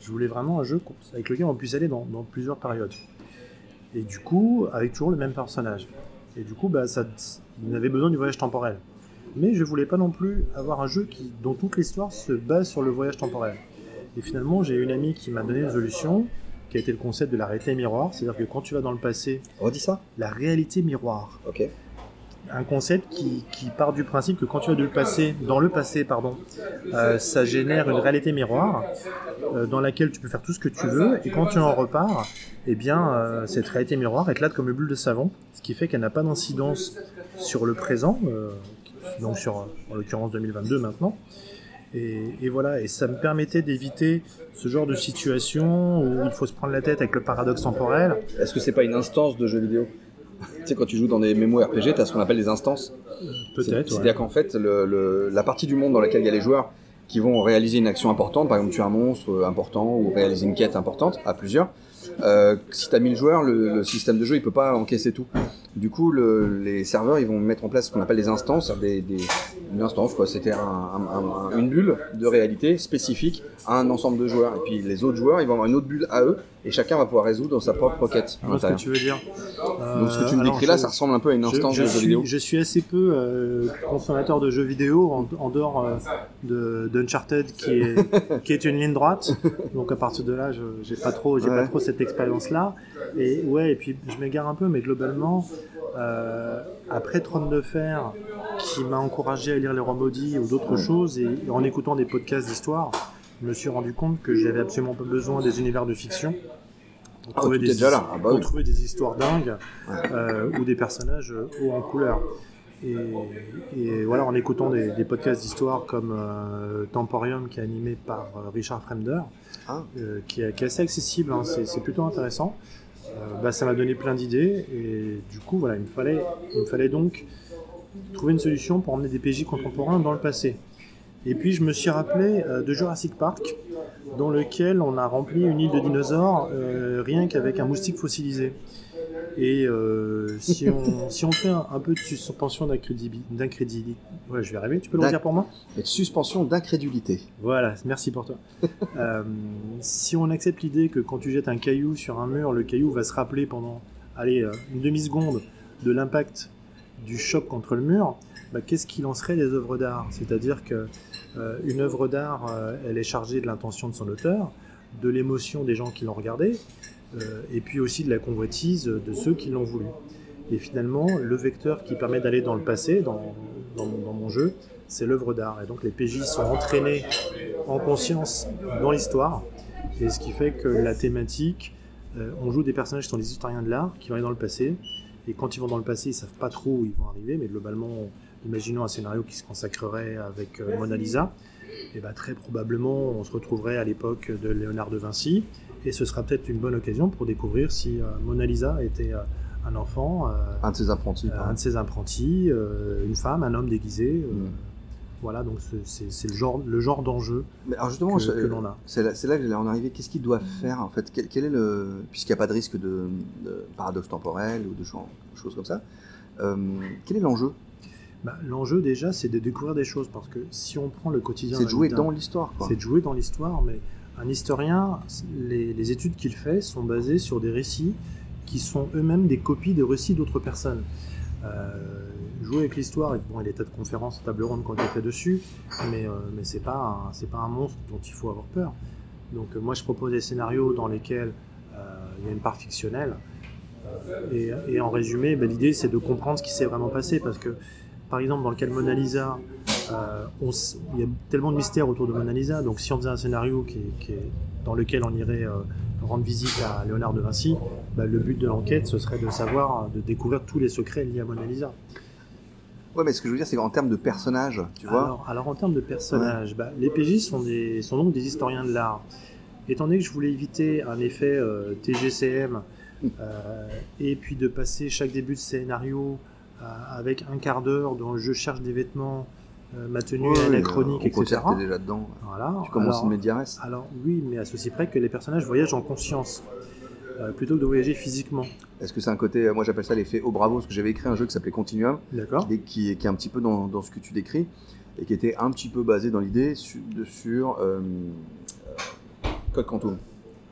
Je voulais vraiment un jeu avec lequel on puisse aller dans, dans plusieurs périodes. Et du coup, avec toujours le même personnage. Et du coup, bah, ça, il avait besoin du voyage temporel. Mais je voulais pas non plus avoir un jeu qui, dont toute l'histoire se base sur le voyage temporel. Et finalement, j'ai une amie qui m'a donné une solution, qui a été le concept de la réalité miroir. C'est-à-dire que quand tu vas dans le passé, redis ça. La réalité miroir. Ok. Un concept qui, part du principe que quand tu vas dans le passé, pardon, euh, ça génère une réalité miroir euh, dans laquelle tu peux faire tout ce que tu veux. Et quand tu en repars, eh bien, euh, cette réalité miroir éclate comme une bulle de savon, ce qui fait qu'elle n'a pas d'incidence sur le présent, donc sur, en l'occurrence 2022 maintenant. Et, et, voilà, et ça me permettait d'éviter ce genre de situation où il faut se prendre la tête avec le paradoxe temporel. Est-ce que c'est pas une instance de jeu vidéo? Tu sais, quand tu joues dans des mémos RPG, tu as ce qu'on appelle des instances. Peut-être. C'est-à-dire ouais. qu'en fait, le, le, la partie du monde dans laquelle il y a les joueurs qui vont réaliser une action importante, par exemple tuer un monstre important ou réaliser une quête importante à plusieurs, euh, si tu as 1000 joueurs, le, le système de jeu il peut pas encaisser tout. Du coup, le, les serveurs ils vont mettre en place ce qu'on appelle des instances, des, des, une instance quoi. C'était un, un- un- une bulle de réalité spécifique à un ensemble de joueurs. Et puis les autres joueurs ils vont avoir une autre bulle à eux et chacun va pouvoir résoudre sa propre quête. Ce que tu veux dire. Donc ce que tu me Euh, décris là, je- ça ressemble un peu à une instance je de jeu suis, vidéo. je suis assez peu euh, consommateur de jeux vidéo en, en dehors euh, de d'Uncharted qui est qui est une ligne droite. Donc à partir de là, j'ai pas trop j'ai pas trop cette expérience là. Et ouais et puis je m'égare un peu, mais globalement euh, après Trône de Fer qui m'a encouragé à lire Les Rois Maudits ou d'autres choses et en écoutant des podcasts d'histoire, je me suis rendu compte que j'avais absolument pas besoin des univers de fiction. Pour Ah, des déjà his- là. Ah, bah pour oui. trouver des histoires dingues euh, ou des personnages euh, hauts en couleur. Et, et voilà, en écoutant des, des podcasts d'histoire comme euh, Temporium, qui est animé par Richard Fremder, Ah. qui, est, qui est assez accessible, hein, c'est plutôt intéressant. Euh, bah, ça m'a donné plein d'idées et du coup, voilà, il me fallait, il me fallait donc trouver une solution pour emmener des PJ contemporains dans le passé. Et puis je me suis rappelé euh, de Jurassic Park, dans lequel on a rempli une île de dinosaures euh, rien qu'avec un moustique fossilisé. Et euh, si, on, si on fait un, un peu de suspension d'incrédilité, ouais, je vais arriver, tu peux le redire pour moi? De suspension d'incrédulité. Voilà, merci pour toi. Euh, si on accepte l'idée que quand tu jettes un caillou sur un mur, le caillou va se rappeler pendant allez, euh, une demi-seconde de l'impact du choc contre le mur, bah, qu'est-ce qui lancerait les œuvres d'art? C'est-à-dire que euh, une œuvre d'art, elle est chargée de l'intention de son auteur, de l'émotion des gens qui l'ont regardé, euh, et puis aussi de la convoitise de ceux qui l'ont voulu. Et finalement, le vecteur qui permet d'aller dans le passé, dans, mon jeu, c'est l'œuvre d'art. Et donc les PJ sont entraînés en conscience dans l'histoire, et ce qui fait que la thématique, euh, on joue des personnages qui sont des historiens de l'art, qui vont aller dans le passé, et quand ils vont dans le passé, ils savent pas trop où ils vont arriver, mais globalement, imaginons un scénario qui se consacrerait avec euh, Mona Lisa, et bah, très probablement on se retrouverait à l'époque de Léonard de Vinci, et ce sera peut-être une bonne occasion pour découvrir si euh, Mona Lisa était euh, un enfant, euh, Un de ses apprentis. un de ses apprentis, une femme, un homme déguisé. Mm. Voilà, donc c'est- le genre, le genre d'enjeu justement, que, l'on a. c'est là, là que j'allais en arriver. Qu'est-ce qu'ils doivent faire en fait? Quel, quel est le puisqu'il n'y a pas de risque de, de paradoxe temporel ou de cho- choses comme ça. euh, quel est l'enjeu? Bah, L'enjeu déjà, c'est de découvrir des choses, parce que si on prend le quotidien... C'est de jouer dans l'histoire. quoi. C'est de jouer dans l'histoire, mais un historien, les, études qu'il fait sont basées sur des récits qui sont eux-mêmes des copies de récits d'autres personnes. Euh, jouer avec l'histoire, bon, il y a des tas de conférences, table ronde ont été fait dessus, mais, euh, mais c'est pas, un- pas un monstre dont il faut avoir peur. Donc euh, moi je propose des scénarios dans lesquels euh, il y a une part fictionnelle, et, et en résumé, ben, l'idée c'est de comprendre ce qui s'est vraiment passé, parce que par exemple dans le cas de Mona Lisa, euh, on il y a tellement de mystères autour de Mona Lisa, donc si on faisait un scénario qui est- qui est- dans lequel on irait euh, rendre visite à Léonard de Vinci, bah, le but de l'enquête ce serait de savoir, de découvrir tous les secrets liés à Mona Lisa. Ouais, mais ce que je veux dire, c'est qu'en termes de personnages, tu vois. alors, alors, en termes de personnages, bah, les PJ sont, des, sont donc des historiens de l'art. Étant donné que je voulais éviter un effet euh, TGCM euh, et puis de passer chaque début de scénario euh, avec un quart d'heure dont je cherche des vêtements, ma tenue Ouais, anachronique, au etc. concert, t'es déjà dedans. Voilà. Tu commences Alors- une médiaresse. Alors oui, mais à ceci près que les personnages voyagent en conscience, euh, plutôt que de voyager physiquement. Est-ce que c'est un côté, euh, moi j'appelle ça l'effet au bravo, parce que j'avais écrit un jeu qui s'appelait Continuum, et qui, est- qui est un petit peu dans, dans ce que tu décris, et qui était un petit peu basé dans l'idée sur, euh, euh, Code Quantum.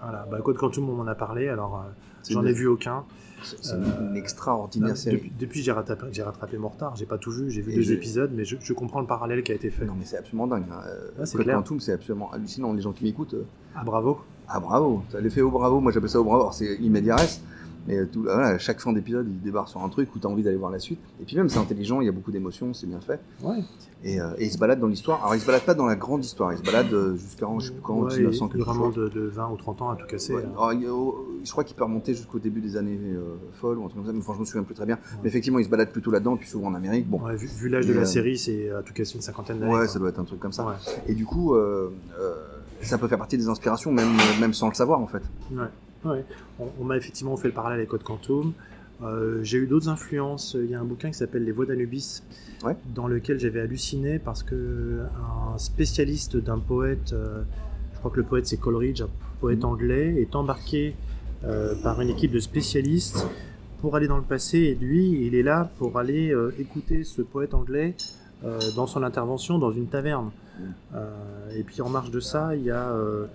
Voilà, bah, Code Quantum, on en a parlé, alors euh, j'en ai vu aucun. C'est Euh, une extraordinaire Non, depuis, depuis, j'ai rattrapé, mon retard, j'ai pas tout vu, j'ai vu Et deux épisodes, mais je, je comprends le parallèle qui a été fait. Non mais c'est absolument dingue. hein. Euh, Ah, c'est. Quantum c'est absolument hallucinant. Les gens qui m'écoutent, euh, Ah bravo ah bravo, l'effet au bravo, moi j'appelle ça au bravo, Alors, c'est immédiates, mais tout, voilà, chaque fin d'épisode il débarque sur un truc où t'as envie d'aller voir la suite. Et puis même c'est intelligent, il y a beaucoup d'émotions, c'est bien fait. Ouais. Et, euh, et il se balade dans l'histoire. Alors il se balade pas dans la grande histoire, il se balade euh, jusqu'en je sais plus quand, Ouais, 1900 il- quelque vraiment de, de 20 ou 30 ans à tout casser. Ouais. Alors, a- oh, je crois qu'il peut remonter jusqu'au début des années euh, folles ou un truc comme ça, mais enfin, je me souviens plus très bien. Mais effectivement, il se balade plutôt là-dedans, puis souvent en Amérique. Bon, vu vu l'âge de la euh, série, c'est à tout casser une cinquantaine d'années. ouais, quoi. ça doit être un truc comme ça. Et du coup, euh, euh, ça peut faire partie des inspirations, même, même sans le savoir en fait. Ouais, ouais. On, on m'a effectivement fait le parallèle avec Code Quantum. Euh, j'ai eu d'autres influences. Il y a un bouquin qui s'appelle Les Voix d'Anubis, Ouais. dans lequel j'avais halluciné parce que un spécialiste d'un poète, euh, je crois que le poète c'est Coleridge, un poète Mhm. anglais, est embarqué euh, par une équipe de spécialistes pour aller dans le passé. Et lui, il est là pour aller euh, écouter ce poète anglais euh, dans son intervention dans une taverne. Euh, et puis en marge de ça, il y a, euh,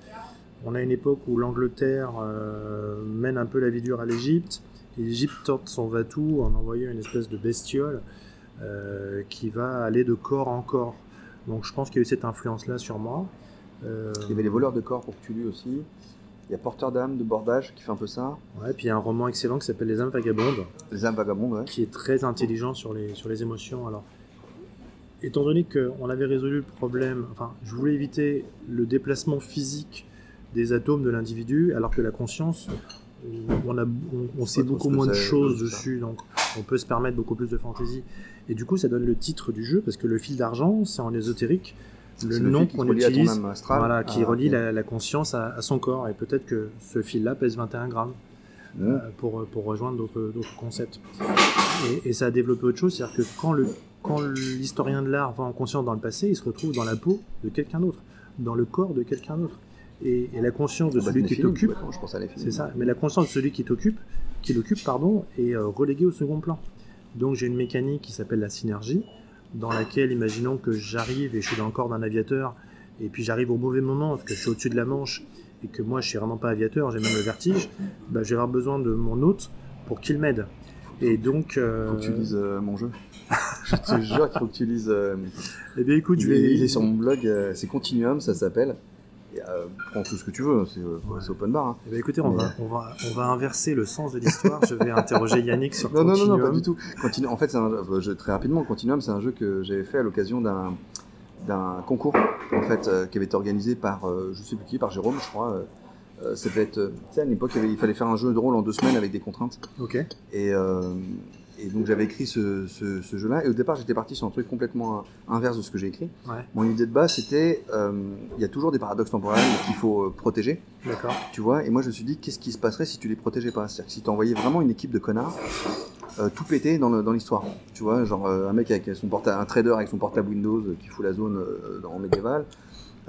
on a une époque où l'Angleterre euh, mène un peu la vie dure à l'Égypte. Et l'Égypte tente son va-tout en envoyant une espèce de bestiole euh, qui va aller de corps en corps. Donc je pense qu'il y a eu cette influence-là sur moi. Euh, Il y avait les voleurs de corps pour Cthulhu aussi. Il y a Porteur d'âme de Bordage qui fait un peu ça. ouais, puis il y a un roman excellent qui s'appelle Les âmes vagabondes, Les âmes vagabondes, ouais. qui est très intelligent sur les, sur les émotions. Alors, étant donné qu'on avait résolu le problème, enfin, je voulais éviter le déplacement physique des atomes de l'individu, alors que la conscience, on, a, on, on sait beaucoup moins de choses dessus, donc on peut se permettre beaucoup plus de fantaisie. Et du coup, ça donne le titre du jeu, parce que le fil d'argent, c'est en ésotérique le nom qu'on utilise, voilà, qui Ah, relie la, la conscience à, à son corps. Et peut-être que ce fil-là pèse 21 grammes Mmh. euh, pour, pour rejoindre d'autres d'autres concepts. Et, et ça a développé autre chose, c'est-à-dire que quand le quand l'historien de l'art va en conscience dans le passé, il se retrouve dans la peau de quelqu'un d'autre, dans le corps de quelqu'un d'autre. Et, et la conscience de Ah bah, celui qui t'occupe, c'est ça, mais la conscience de celui qui t'occupe, qui l'occupe, pardon, est euh, reléguée au second plan. Donc j'ai une mécanique qui s'appelle la synergie, dans laquelle, imaginons que j'arrive et je suis dans le corps d'un aviateur, et puis j'arrive au mauvais moment, parce que je suis au-dessus de la Manche, et que moi je suis vraiment pas aviateur, j'ai même le vertige, bah, je vais avoir besoin de mon hôte pour qu'il m'aide. Et donc, euh, Faut que tu lises euh, mon jeu. Je te jure qu'il faut que tu lises. euh, eh bien écoute, je il, vais... est, il est sur mon blog, euh, c'est Continuum, ça s'appelle. Euh, prends tout ce que tu veux, c'est Ouais. open bar. hein. Eh bien, écoutez, on, Mais- va, on, va, on va inverser le sens de l'histoire, je vais interroger Yannick sur Non, non, non, non, Continuum. pas du tout. Continu- En fait, c'est un jeu très rapidement. Continuum, c'est un jeu que j'avais fait à l'occasion d'un d'un concours en fait qui avait été organisé par je sais plus qui, par Jérôme, je crois. ça devait être, tu sais, à l'époque, il, fallait faire un jeu de rôle en deux semaines avec des contraintes. Ok, Et, euh, et donc j'avais écrit ce, ce, ce jeu-là. Et au départ, j'étais parti sur un truc complètement inverse de ce que j'ai écrit. ouais, Mon idée de base, c'était, euh, il y a toujours des paradoxes temporels qu'il faut euh, protéger, d'accord. tu vois? Et moi, je me suis dit, qu'est-ce qui se passerait si tu les protégeais pas? C'est-à-dire que si tu envoyais vraiment une équipe de connards, euh, tout péter dans l'histoire. Tu vois, genre euh, un mec avec son portable, un trader avec son portable Windows qui fout la zone dans médiéval.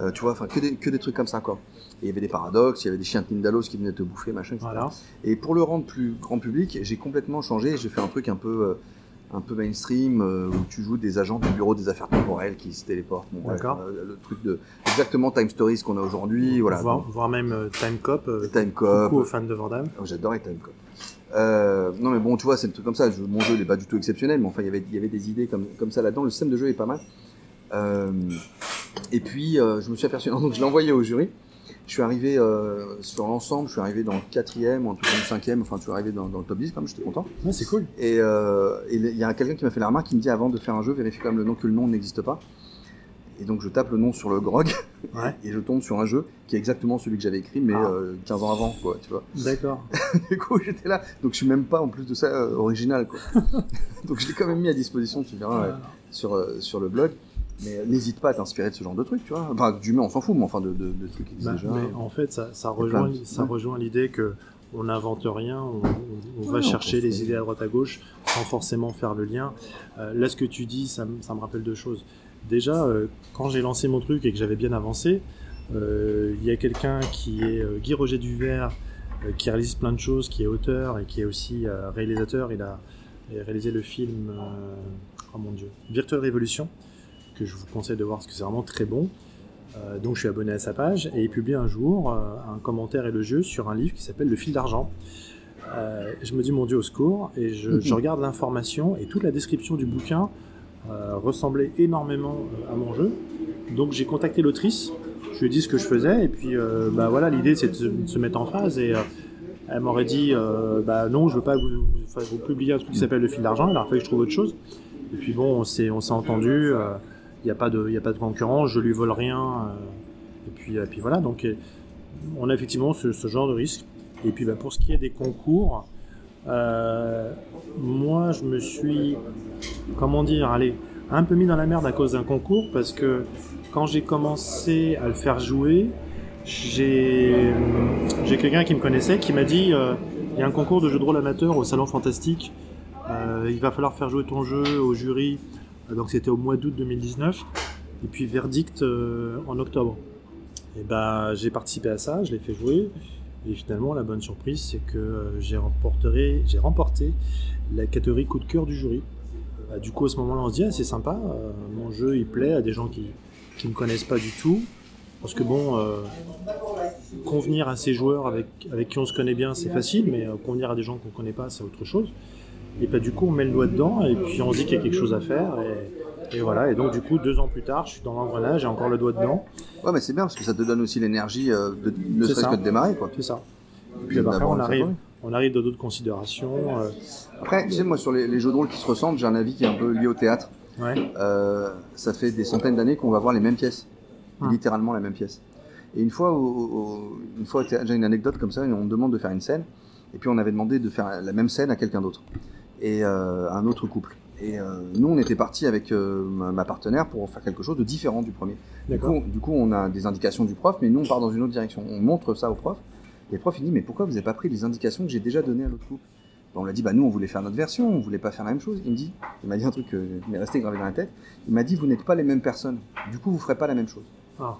Euh, tu vois, enfin que des, que des trucs comme ça quoi. Et il y avait des paradoxes, il y avait des chiens de Tindalos qui venaient te bouffer, machin, etc. Voilà. Et pour le rendre plus grand public, j'ai complètement changé. J'ai fait un truc un peu, euh, un peu mainstream euh, où tu joues des agents du bureau des affaires temporelles qui se téléportent. Bon, D'accord. le truc de exactement Time Stories qu'on a aujourd'hui. Voilà. voire, Donc, voire même Time Cop, Time Cop. coucou aux fans de Vandame. Oh, J'adorais Time Cop. Euh, non mais bon, tu vois, c'est un truc comme ça. Je- mon jeu n'est pas du tout exceptionnel, mais enfin, il y avait, il y avait des idées comme, comme ça là-dedans. Le système de jeu est pas mal. Euh, et puis, euh, je me suis aperçu. Donc, je l'ai envoyé au jury. Je suis arrivé euh, sur l'ensemble. Je suis arrivé dans le quatrième ou en tout cas le cinquième. Enfin, je suis arrivé dans, dans le top 10 quand même. J'étais content. Ouais, c'est cool. Et euh, il y a quelqu'un qui m'a fait la remarque qui me dit avant de faire un jeu, vérifie quand même le nom que le nom n'existe pas. Et donc je tape le nom sur le grog Ouais, et je tombe sur un jeu qui est exactement celui que j'avais écrit, mais Ah. euh, 15 ans avant, quoi, tu vois. d'accord. Du coup, j'étais là. Donc je suis même pas en plus de ça original, quoi. donc je l'ai quand même mis à disposition, tu verras, ouais, sur, euh, sur le blog. Mais n'hésite pas à t'inspirer de ce genre de trucs, tu vois. Enfin, d'humain, on s'en fout, mais enfin de, de, de trucs qui existent Bah, déjà. mais en fait, ça, rejoint, plein de- ça ouais. rejoint l'idée que on n'invente rien, on, on- on va Ouais, on chercher les idées à droite à gauche sans forcément faire le lien. Euh, là, ce que tu dis, ça, me- ça me rappelle deux choses. Déjà, euh, quand j'ai lancé mon truc et que j'avais bien avancé, euh, il y a quelqu'un qui est Guy Roger Duvert, qui réalise plein de choses, qui est auteur et qui est aussi réalisateur. Il a réalisé le film, oh mon dieu, Virtual Révolution, que je vous conseille de voir parce que c'est vraiment très bon. Euh, donc je suis abonné à sa page et il publie un jour euh, un commentaire élogieux sur un livre qui s'appelle Le fil d'argent. Euh, je me dis mon Dieu au secours et je, je regarde l'information et toute la description du bouquin ressemblait énormément à mon jeu. Donc j'ai contacté l'autrice, je lui ai dit ce que je faisais et puis bah voilà l'idée c'est de, se- de se mettre en phase et elle m'aurait dit bah non je veux pas que vous, vous, vous publiez un truc qui s'appelle Le fil d'argent, il a fallu que je trouve autre chose. Et puis bon on s'est on s'est entendu. Il n'y a pas de y a pas concurrence je lui vole rien euh, et puis et voilà. Donc on a effectivement ce, genre de risque. Et puis bah, pour ce qui est des concours euh, moi je me suis comment dire allez un peu mis dans la merde à cause d'un concours parce que quand j'ai commencé à le faire jouer j'ai quelqu'un qui me connaissait qui m'a dit euh, il y a un concours de jeux de rôle amateur au salon fantastique. Il va falloir faire jouer ton jeu au jury donc c'était au mois d'août 2019 et puis verdict euh, en octobre et ben j'ai participé à ça je l'ai fait jouer Et finalement, la bonne surprise, c'est que euh, j'ai remporté, la catégorie coup de cœur du jury. Bah, du coup, à ce moment-là, on se dit, ah, c'est sympa, euh, mon jeu, il plaît à des gens qui ne me connaissent pas du tout. Parce que bon, convenir à ces joueurs avec, avec qui on se connaît bien, c'est facile, mais convenir à des gens qu'on ne connaît pas, c'est autre chose. Et bah, du coup, on met le doigt dedans, et puis on se dit qu'il y a quelque chose à faire. Et, et, voilà, et donc du coup, deux ans plus tard, je suis dans l'engrenage, j'ai encore le doigt dedans. Ouais, mais c'est bien, parce que ça te donne aussi l'énergie euh, de ne serait-ce que de démarrer. quoi. C'est ça. Et puis après, on arrive, on arrive dans d'autres considérations. euh, Après, tu sais, moi, sur les, les jeux de rôle qui se ressemblent, j'ai un avis qui est un peu lié au théâtre. ouais. Euh, ça fait des centaines d'années qu'on va voir les mêmes pièces, Ah. littéralement la même pièce. Et une fois, au, au- une fois, j'ai une anecdote comme ça, on me demande de faire une scène, et puis on avait demandé de faire la même scène à quelqu'un d'autre, et euh, un autre couple. Et euh, nous, on était partis avec euh, ma, partenaire pour faire quelque chose de différent du premier. Du coup, du coup, on a des indications du prof, mais nous, on part dans une autre direction. On montre ça au prof, et le prof, il dit, mais pourquoi vous n'avez pas pris les indications que j'ai déjà données à l'autre couple? On l'a dit, bah nous, on voulait faire notre version, on voulait pas faire la même chose. Il me dit, il m'a dit un truc euh, qui m'est resté gravé dans la tête. Il m'a dit, vous n'êtes pas les mêmes personnes. Du coup, vous ferez pas la même chose. Ah.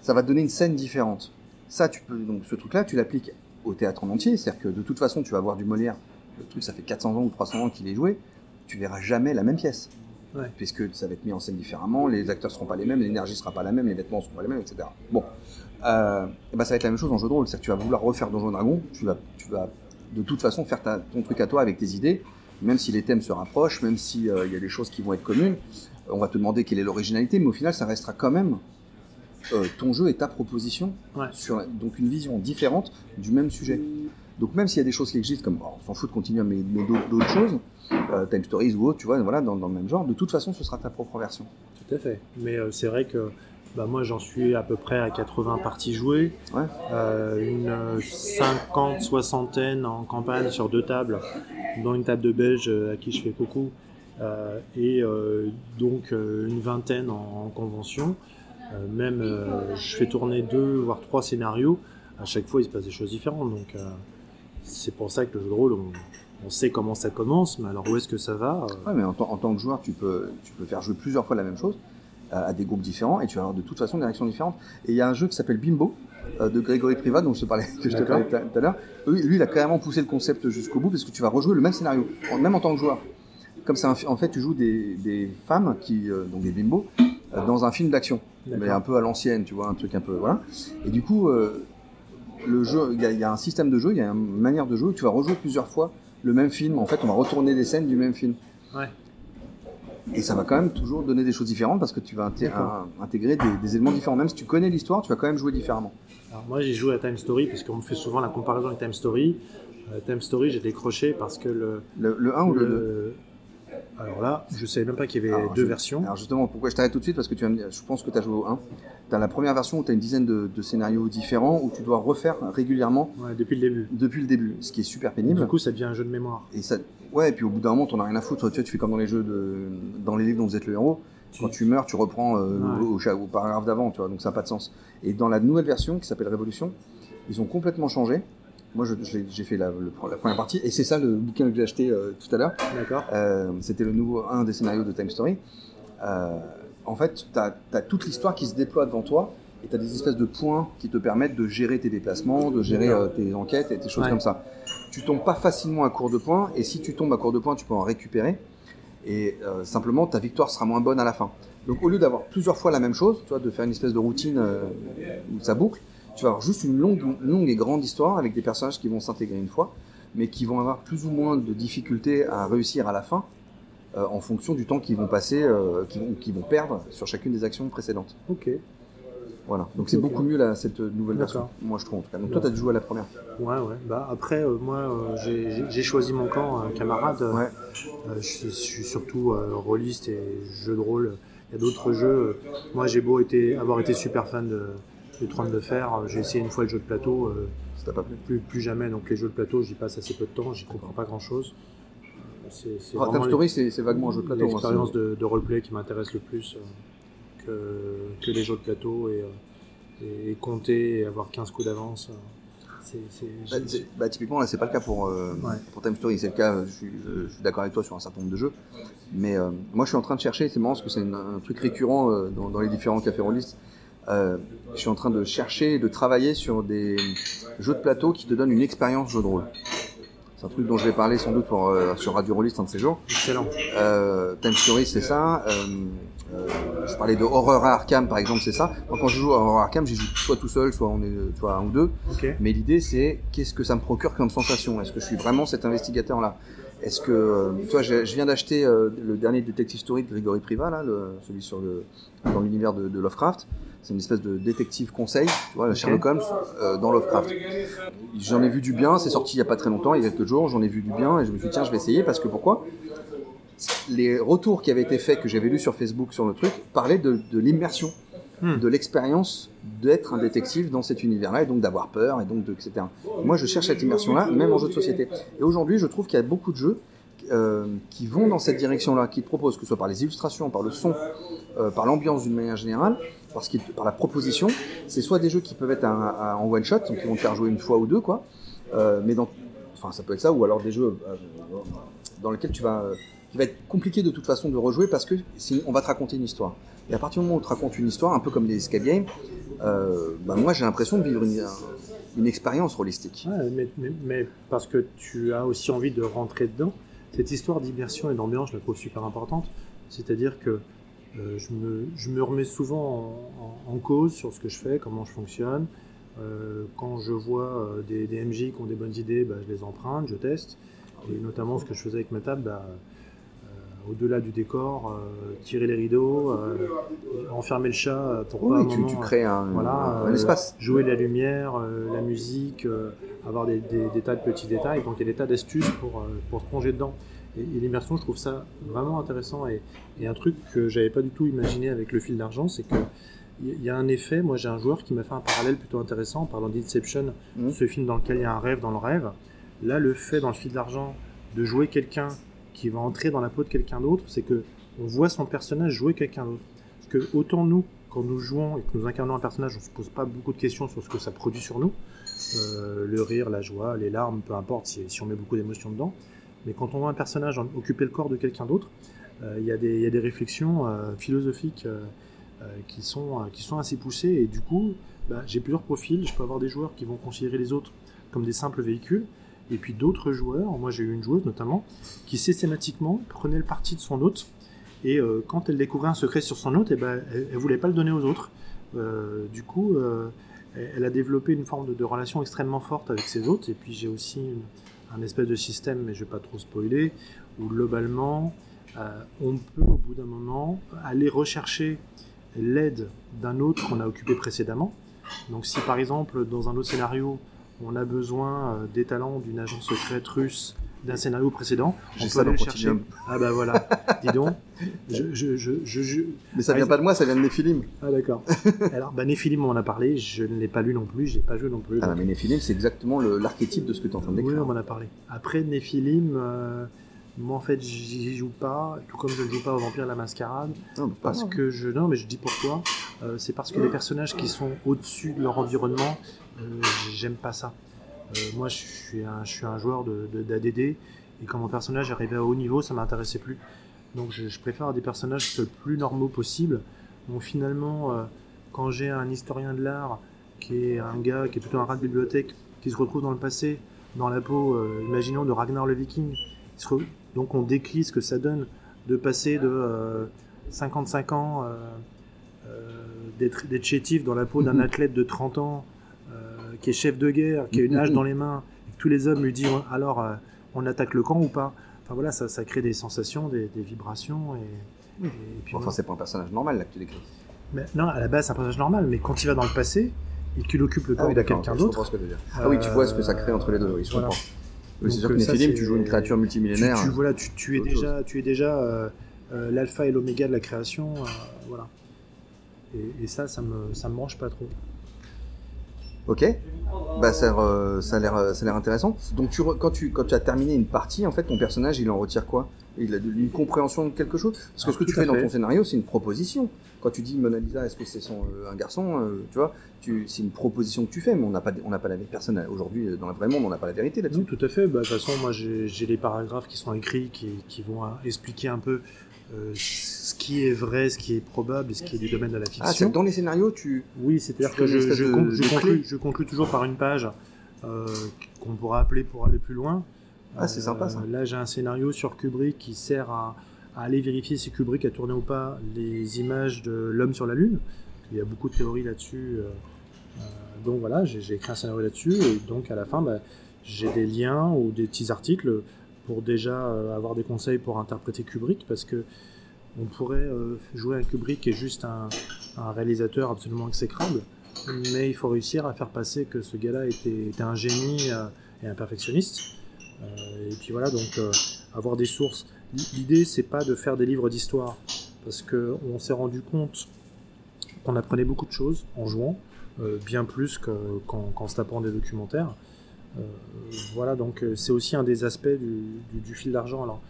Ça va te donner une scène différente. Ça, tu peux, donc ce truc-là, tu l'appliques au théâtre en entier. C'est-à-dire que de toute façon, tu vas voir du Molière. Le truc, ça fait 400 ans ou 300 ans qu'il est joué. Tu verras jamais la même pièce. Ouais. Puisque ça va être mis en scène différemment, les acteurs seront pas les mêmes, l'énergie sera pas la même, les vêtements seront pas les mêmes, etc. Bon. Euh, et ben, ça va être la même chose en jeu de rôle. C'est-à-dire que tu vas vouloir refaire Donjon Dragon, tu vas, tu vas de toute façon faire ta- ton truc à toi avec tes idées, même si les thèmes se rapprochent, même s'il y a des choses qui vont être communes. On va te demander quelle est l'originalité, mais au final, ça restera quand même euh, ton jeu et ta proposition Ouais. sur donc une vision différente du même sujet. Donc même s'il y a des choses qui existent, comme on s'en fout de continuer, mais, mais d'autres- choses, euh, Time Stories ou autre, tu vois, voilà, dans, dans le même genre, de toute façon, ce sera ta propre version. Tout à fait. Mais euh, c'est vrai que bah, moi j'en suis à peu près à 80 parties jouées, Ouais. Euh, une euh, 50, soixantaine en campagne sur deux tables, dont une table de belge à qui je fais coucou, et donc une vingtaine en, en convention. Même je fais tourner deux voire trois scénarios. À chaque fois il se passe des choses différentes. Donc c'est pour ça que le jeu de rôle, on, on sait comment ça commence, mais alors où est-ce que ça va euh, Ouais, mais en, tant- en tant que joueur, tu peux, tu peux faire jouer plusieurs fois la même chose euh, à des groupes différents et tu vas avoir de toute façon des réactions différentes. Et il y a un jeu qui s'appelle Bimbo euh, de Grégory Privat dont je te parlais, que je te D'accord. parlais tout à- l'heure. Lui, lui, il a carrément poussé le concept jusqu'au bout parce que tu vas rejouer le même scénario, même en tant que joueur. Comme fi- en fait, tu joues des, des femmes qui, euh, donc des bimbos, euh, dans un film d'action, mais un peu à l'ancienne, tu vois, un truc un peu voilà. Et du coup, le jeu, il y, a- il y a un système de jeu, il y a une manière de jouer où tu vas rejouer plusieurs fois le même film. En fait, on va retourner des scènes du même film. Ouais. Et ça va quand même toujours donner des choses différentes parce que tu vas inté- D'accord. un- intégrer des, des éléments différents. Même si tu connais l'histoire, tu vas quand même jouer différemment. Alors moi j'ai joué à Time Story parce qu'on me fait souvent la comparaison avec Time Story. Euh, Time Story j'ai décroché parce que le, Le, le 1 ou le 2 le- alors là je savais même pas qu'il y avait Alors, deux je- versions. Alors justement, pourquoi je t'arrête tout de suite? Parce que tu je pense que tu as joué au 1. Tu as la première version où tu as une dizaine de, de scénarios différents où tu dois refaire régulièrement Ouais, depuis le début. depuis le début, ce qui est super pénible. Du coup ça devient un jeu de mémoire. Et ça, ouais, et puis au bout d'un moment, t'en as rien à foutre. Tu vois, tu fais comme dans les jeux de, dans les livres dont vous êtes le héros. Tu- Quand tu meurs, tu reprends euh, Ouais. au, au, au paragraphe d'avant, tu vois. Donc ça n'a pas de sens. Et dans la nouvelle version qui s'appelle Révolution, ils ont complètement changé. Moi, j'ai fait la, le- la première partie, et c'est ça le bouquin que j'ai acheté euh, tout à l'heure. D'accord. Euh, C'était le nouveau un des scénarios de Time Story. Euh, en fait, tu as, toute l'histoire qui se déploie devant toi, et tu as des espèces de points qui te permettent de gérer tes déplacements, de gérer euh, tes enquêtes et tes choses Ouais. comme ça. Tu tombes pas facilement à court de points, et si tu tombes à court de points, tu peux en récupérer. Et euh, simplement, ta victoire sera moins bonne à la fin. Donc, au lieu d'avoir plusieurs fois la même chose, tu vois, de faire une espèce de routine euh, où ça boucle, tu vas avoir juste une longue, longue et grande histoire avec des personnages qui vont s'intégrer une fois, mais qui vont avoir plus ou moins de difficultés à réussir à la fin euh, en fonction du temps qu'ils vont passer, euh, qu'ils vont, vont perdre sur chacune des actions précédentes. Ok. Voilà. Donc c'est beaucoup mieux là, cette nouvelle version. Moi je trouve en tout cas. Donc toi t'as dû jouer à la première. Ouais ouais. Bah après euh, moi euh, j'ai- choisi mon camp, camarade. Ouais. je, suis- surtout rôliste et jeu de rôle. Il y a d'autres jeux. Moi j'ai beau été, avoir été super fan de, du Trône de Fer, euh, j'ai essayé une fois le jeu de plateau. euh, Ça pas plu plus, plus jamais. Donc les jeux de plateau, j'y passe assez peu de temps, j'y comprends pas grand chose. C'est c'est Ah, Time Story c'est c'est vaguement un jeu de plateau. hein, l'expérience de, de roleplay qui m'intéresse le plus euh, que, que les jeux de plateau et, euh, et, et compter et avoir 15 coups d'avance. euh, c'est- Bah, bah, typiquement là c'est pas le cas pour, euh, Ouais. pour Time Story, c'est le cas, je suis, je- je suis d'accord avec toi sur un certain nombre de jeux, mais euh, moi je suis en train de chercher, c'est marrant parce que c'est une- un truc récurrent euh, dans, dans les différents cafés rôlistes, euh, je suis en train de chercher, de travailler sur des jeux de plateau qui te donnent une expérience jeu de rôle. C'est un truc dont je vais parler sans doute pour, euh, sur Radio Rollist un de ces jours. Excellent. Euh, Time Story, c'est ça. Euh, euh, je parlais de Horror à Arkham, par exemple, c'est ça. Moi, quand je joue à Horror à Arkham, j'y joue soit tout seul, soit on est, tu vois, un ou deux. Ok. Mais l'idée, c'est qu'est-ce que ça me procure comme sensation? Est-ce que je suis vraiment cet investigateur-là? Est-ce que, euh, tu vois, je, je viens d'acheter euh, le dernier Detective Story de Grégory Priva, là, le, celui sur le, dans l'univers de, de Lovecraft. C'est une espèce de détective conseil, tu vois, Sherlock Holmes euh, dans Lovecraft. J'en ai vu du bien, c'est sorti il y a pas très longtemps, il y a quelques jours, j'en ai vu du bien et je me suis dit tiens, je vais essayer parce que pourquoi Les retours qui avaient été faits, que j'avais lus sur Facebook sur le truc, parlaient de, de l'immersion, Hmm. de l'expérience d'être un détective dans cet univers-là et donc d'avoir peur et donc de, etc. Moi, je cherche cette immersion-là, même en jeu de société. Et aujourd'hui, je trouve qu'il y a beaucoup de jeux euh, qui vont dans cette direction-là, qui te proposent, que ce soit par les illustrations, par le son, euh, par l'ambiance d'une manière générale, qu'ils te- par la proposition, c'est soit des jeux qui peuvent être en one shot, donc qui vont te faire jouer une fois ou deux, quoi. Euh, mais enfin, ça peut être ça, ou alors des jeux euh, dans lesquels tu vas, qui va être compliqué de toute façon de rejouer parce que on va te raconter une histoire. Et à partir du moment où on te raconte une histoire, un peu comme les escape games, euh, bah, moi j'ai l'impression de vivre une, expérience holistique. Mais- mais parce que tu as aussi envie de rentrer dedans. Cette histoire d'immersion et d'ambiance, je la trouve super importante. C'est-à-dire que euh, je, me, je me remets souvent en, en- en cause sur ce que je fais, comment je fonctionne. Euh, quand je vois euh, des, des MJ qui ont des bonnes idées, bah, je les emprunte, je teste. Et notamment ce que je faisais avec ma table, bah, euh, au-delà du décor, euh, tirer les rideaux, euh, enfermer le chat pour pas Oui, un tu, moment, tu crées un, voilà, un- euh, un espace. jouer la lumière, euh, la musique, euh, avoir des, des- des tas de petits détails. Donc il y a des tas d'astuces pour, euh, pour se plonger dedans. Et, et l'immersion, je trouve ça vraiment intéressant. Et, et un truc que j'avais pas du tout imaginé avec le fil d'argent, c'est que il y a un effet. Moi, j'ai un joueur qui m'a fait un parallèle plutôt intéressant en parlant d'Inception, Mhm. ce film dans lequel il y a un rêve dans le rêve. Là, le fait dans le fil d'argent de jouer quelqu'un qui va entrer dans la peau de quelqu'un d'autre, c'est que on voit son personnage jouer quelqu'un d'autre. Parce que autant nous, quand nous jouons et que nous incarnons un personnage, on se pose pas beaucoup de questions sur ce que ça produit sur nous. Euh, le rire, la joie, les larmes, peu importe si, si on met beaucoup d'émotions dedans. Mais quand on voit un personnage occuper le corps de quelqu'un d'autre, euh, il y, a des- réflexions euh, philosophiques euh, qui, sont, assez poussées. Et du coup, bah, j'ai plusieurs profils. Je peux avoir des joueurs qui vont considérer les autres comme des simples véhicules. Et puis d'autres joueurs, moi j'ai eu une joueuse notamment, qui systématiquement prenait le parti de son hôte. Et quand elle découvrait un secret sur son hôte, eh ben, elle, elle voulait pas le donner aux autres. Du coup, elle a développé une forme de, de relation extrêmement forte avec ses hôtes. Et puis j'ai aussi une- un espèce de système, mais je vais pas trop spoiler, où globalement, euh, on peut au bout d'un moment aller rechercher l'aide d'un autre qu'on a occupé précédemment. Donc si par exemple dans un autre scénario, on a besoin euh, des talents d'une agence secrète russe d'un scénario précédent, J'ai on ça peut dans aller le chercher. Continuum. Ah bah voilà, dis donc. Je, je, je, je- je- Mais ça vient pas de moi, ça vient de Néphilim. Ah d'accord. Alors bah Néphilim on en a parlé, je ne l'ai pas lu non plus, je l'ai pas joué non plus. Ah, donc- mais Néphilim, c'est exactement l'archétype de ce que tu es en train de oui, décrire. on m'en a parlé. Après, Néphilim, euh, moi en fait, j'y joue pas, tout comme je ne joue pas au Vampire la Mascarade, Non, parce grave. que je. Non, mais je dis pourquoi. Euh, c'est parce que les personnages qui sont au-dessus de leur environnement, euh, j'aime pas ça. Euh, moi, je suis un, je suis un joueur de, de- d'ADD, et quand mon personnage arrivait à haut niveau, ça m'intéressait plus. Donc, je, je préfère des personnages le plus normaux possible. Donc, finalement, euh, quand j'ai un historien de l'art qui est un gars qui est plutôt un rat de bibliothèque, qui se retrouve dans le passé, dans la peau, euh, imaginons, de Ragnar le Viking, re- donc on décrit ce que ça donne de passer de euh, 55 ans, euh, euh, d'être chétif dans la peau d'un athlète de 30 ans, qui est chef de guerre, qui a une hache dans les mains, et que tous les hommes lui disent alors euh, on attaque le camp ou pas? Enfin voilà, ça, ça crée des sensations, des, des vibrations. Et, et puis Enfin, c'est pas un personnage normal là que tu décris. Mais non, à la base, c'est un personnage normal, mais quand il va dans le passé et qu'il occupe le corps de quelqu'un je comprends d'autre, que dire. Ah oui, tu vois ce que ça crée entre les deux, oui, je voilà. comprends. Oui, c'est sûr que euh, Néphilim, tu joues une créature tu, multimillénaire. tu- voilà, tu, tu es déjà, tu es déjà euh, euh, l'alpha et l'oméga de la création, euh, voilà. Et, et ça, ça me, ça me branche pas trop. Ok. Bah ça, a l'air, euh, ça a l'air, euh, ça a l'air intéressant. Donc tu re- quand tu quand tu as terminé une partie, en fait, ton personnage, il en retire quoi? Il a de- une compréhension de quelque chose? Parce que Ah, ce que tu à fais dans fait. ton scénario, c'est une proposition. Quand tu dis Mona Lisa, est-ce que c'est son euh, un garçon euh, Tu vois, tu, c'est une proposition que tu fais, mais on n'a pas on n'a pas la personne aujourd'hui euh, dans le vrai monde, on n'a pas la vérité là-dessus. Non, tout à fait. Bah, de toute façon, moi, j'ai j'ai les paragraphes qui sont écrits, qui, qui vont euh, expliquer un peu euh, ce qui est vrai, ce qui est probable et ce qui est du domaine de la Ah, c'est fiction. dans les scénarios, tu. oui, c'est-à-dire que je, je de- con- de je clé. conclus, je conclus toujours par une page euh, qu'on pourra appeler pour aller plus loin. Ah, c'est sympa, ça. Là, j'ai un scénario sur Kubrick qui sert à, à aller vérifier si Kubrick a tourné ou pas les images de l'homme sur la Lune. Il y a beaucoup de théories là-dessus. euh, euh, donc voilà, j'ai j'ai écrit un scénario là-dessus. Et donc à la fin, bah, j'ai des liens ou des petits articles pour déjà euh, avoir des conseils pour interpréter Kubrick parce que on pourrait euh, jouer un Kubrick est juste un, réalisateur absolument exécrable, mais il faut réussir à faire passer que ce gars-là était, un génie euh, et un perfectionniste. Et puis voilà, donc avoir des sources. L'idée, c'est pas de faire des livres d'histoire, parce que on s'est rendu compte qu'on apprenait beaucoup de choses en jouant, bien plus que- qu'en qu'en se tapant des documentaires. Euh, voilà, donc euh, c'est aussi un des aspects du, du- du fil d'argent. Alors,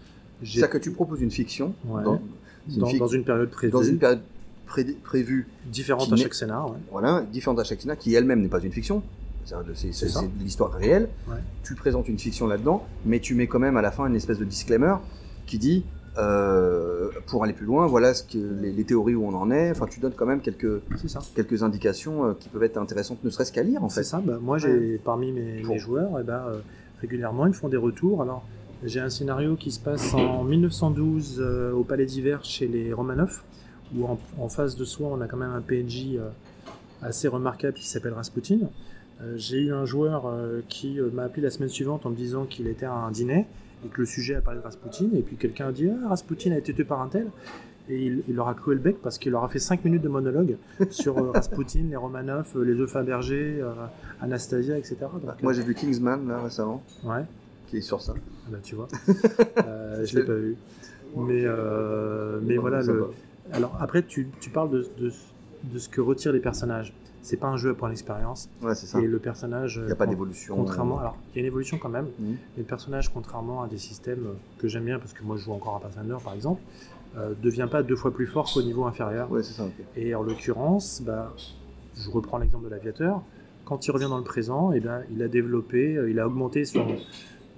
C'est ça que tu proposes une fiction Ouais. dans, une dans, fic- dans une période prévue, dans une période pré- prévue, différente à chaque scénar. ouais. voilà, différente à chaque scénario, qui elle-même n'est pas une fiction. C'est l'histoire réelle. Ouais. Tu présentes une fiction là-dedans, mais tu mets quand même à la fin une espèce de disclaimer qui dit, euh, pour aller plus loin, voilà ce que les, les théories où on en est. Enfin, tu donnes quand même quelques C'est ça. quelques indications euh, qui peuvent être intéressantes, ne serait-ce qu'à lire en C'est fait. ça. Bah, moi, j'ai parmi mes, joueurs, eh ben, euh, régulièrement, ils me font des retours. Alors, j'ai un scénario qui se passe en 1912 euh, au Palais d'Hiver chez les Romanov, où en, en face de soi, on a quand même un PNJ assez remarquable qui s'appelle Rasputin. J'ai eu un joueur qui m'a appelé la semaine suivante en me disant qu'il était à un dîner et que le sujet a parlé de Rasputin. Et puis quelqu'un a dit Ah, Rasputin a été tué par un tel. Et il, il leur a cloué le bec parce qu'il leur a fait 5 minutes de monologue sur euh, Rasputin, les Romanov, euh, les œufs Fabergé, euh, Anastasia, etc. Donc, Moi j'ai vu Kingsman là récemment, ouais, qui est sur ça. ah bah, tu vois. Je l'ai pas vu. Mais, mais voilà. Le... Alors après, tu, tu parles de, de, de ce que retirent les personnages. C'est pas un jeu à point d'expérience. Ouais, c'est ça. Et le personnage. Il n'y a pas con- d'évolution. Contrairement, alors il y a une évolution quand même, Mhm. le personnage, contrairement à des systèmes que j'aime bien, parce que moi je joue encore à Pathfinder par exemple, euh, devient pas deux fois plus fort qu'au niveau inférieur. Ouais, c'est ça. Et en l'occurrence, bah, je reprends l'exemple de l'aviateur. Quand il revient dans le présent, eh ben, il a développé, euh, il a augmenté son.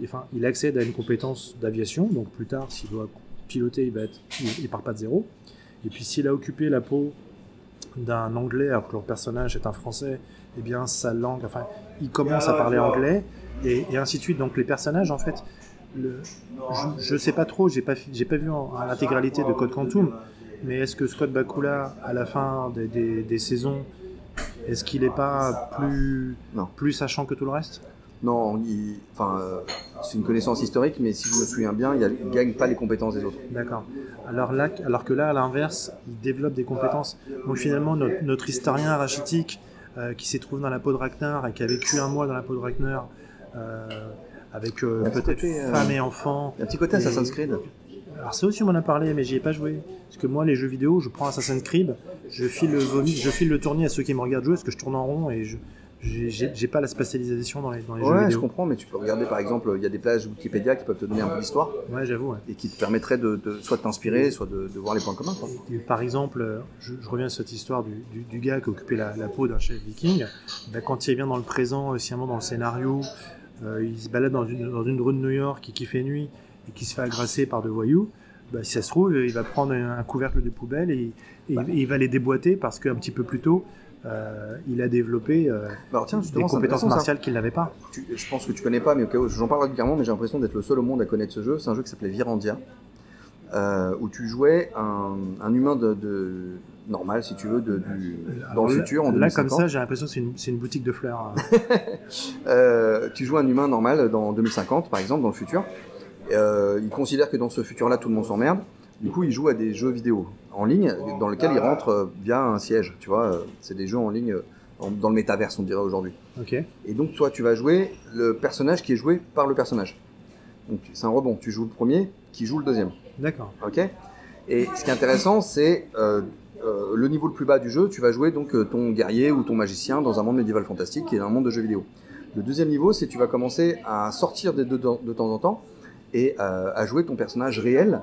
Enfin, il accède à une compétence d'aviation. Donc plus tard, s'il doit piloter, il va être, il, il part pas de zéro. Et puis s'il a occupé la peau d'un Anglais alors que leur personnage est un Français, eh bien sa langue, enfin, il commence à parler anglais et, et ainsi de suite. Donc les personnages, en fait, le, je, je sais pas trop, j'ai pas, j'ai pas vu en, en l'intégralité de Code Quantum, mais est-ce que Scott Bakula, à la fin des, des- des saisons, est-ce qu'il n'est pas plus, Non. plus sachant que tout le reste? Non, il- enfin, euh, c'est une connaissance historique, mais si je me souviens bien, il ne gagne pas les compétences des autres. D'accord. Alors, là, alors que là, à l'inverse, il développe des compétences. Donc finalement, notre, notre historien rachitique, euh, qui s'est trouvé dans la peau de Ragnar et qui a vécu un mois dans la peau de Ragnar, euh, avec peut-être femme et enfant. Il y a un petit côté Et- Assassin's Creed. Alors ça aussi on m'en a parlé, mais j'y ai pas joué. Parce que moi, les jeux vidéo, je prends Assassin's Creed, je file le vomi, je file le tournis à ceux qui me regardent jouer, parce que je tourne en rond et je j'ai- pas la spatialisation dans les, dans les jeux Ouais, je vidéo. comprends, mais tu peux regarder par exemple, il y a des pages Wikipédia qui peuvent te donner un peu d'histoire Ouais, j'avoue. ouais. et qui te permettraient de, de- soit de t'inspirer, soit de, de voir les points communs. quoi. Et par exemple, je, je reviens à cette histoire du, du- du gars qui occupait la, la peau d'un chef viking. Ben, quand il revient dans le présent, euh, sciemment dans le scénario, euh, il se balade dans une, dans une rue de New York et qui fait nuit et qui se fait agresser par deux voyous. Ben, si ça se trouve, il va prendre un, couvercle de poubelle et, et- et il va les déboîter parce qu'un petit peu plus tôt, euh, il a développé euh, Bah alors tiens, des compétences martiales qu'il n'avait pas. Tu- je pense que tu connais pas, mais au cas où, j'en parle régulièrement, mais j'ai l'impression d'être le seul au monde à connaître ce jeu. C'est un jeu qui s'appelait Virandia, euh, où tu jouais un, un humain de, de- normal, si tu veux, de, du, dans le là- futur, en Là, comme 2050. ça, j'ai l'impression que c'est une, boutique de fleurs. hein. Tu joues un humain normal dans 2050, par exemple, dans le futur. Il considère que dans ce futur-là, tout le monde s'emmerde. Du coup, il joue à des jeux vidéo en ligne dans lesquels il rentre euh, via un siège. Tu vois, euh, c'est des jeux en ligne euh, dans le métaverse, on dirait aujourd'hui. ok. Et donc, toi, tu vas jouer le personnage qui est joué par le personnage. Donc, c'est un rebond. Tu joues le premier, qui joue le deuxième. D'accord. Ok Et ce qui est intéressant, c'est euh, euh, le niveau le plus bas du jeu. Tu vas jouer donc euh, ton guerrier ou ton magicien dans un monde médiéval fantastique qui est un monde de jeux vidéo. Le deuxième niveau, c'est tu vas commencer à sortir des deux de, temps en temps et à jouer ton personnage réel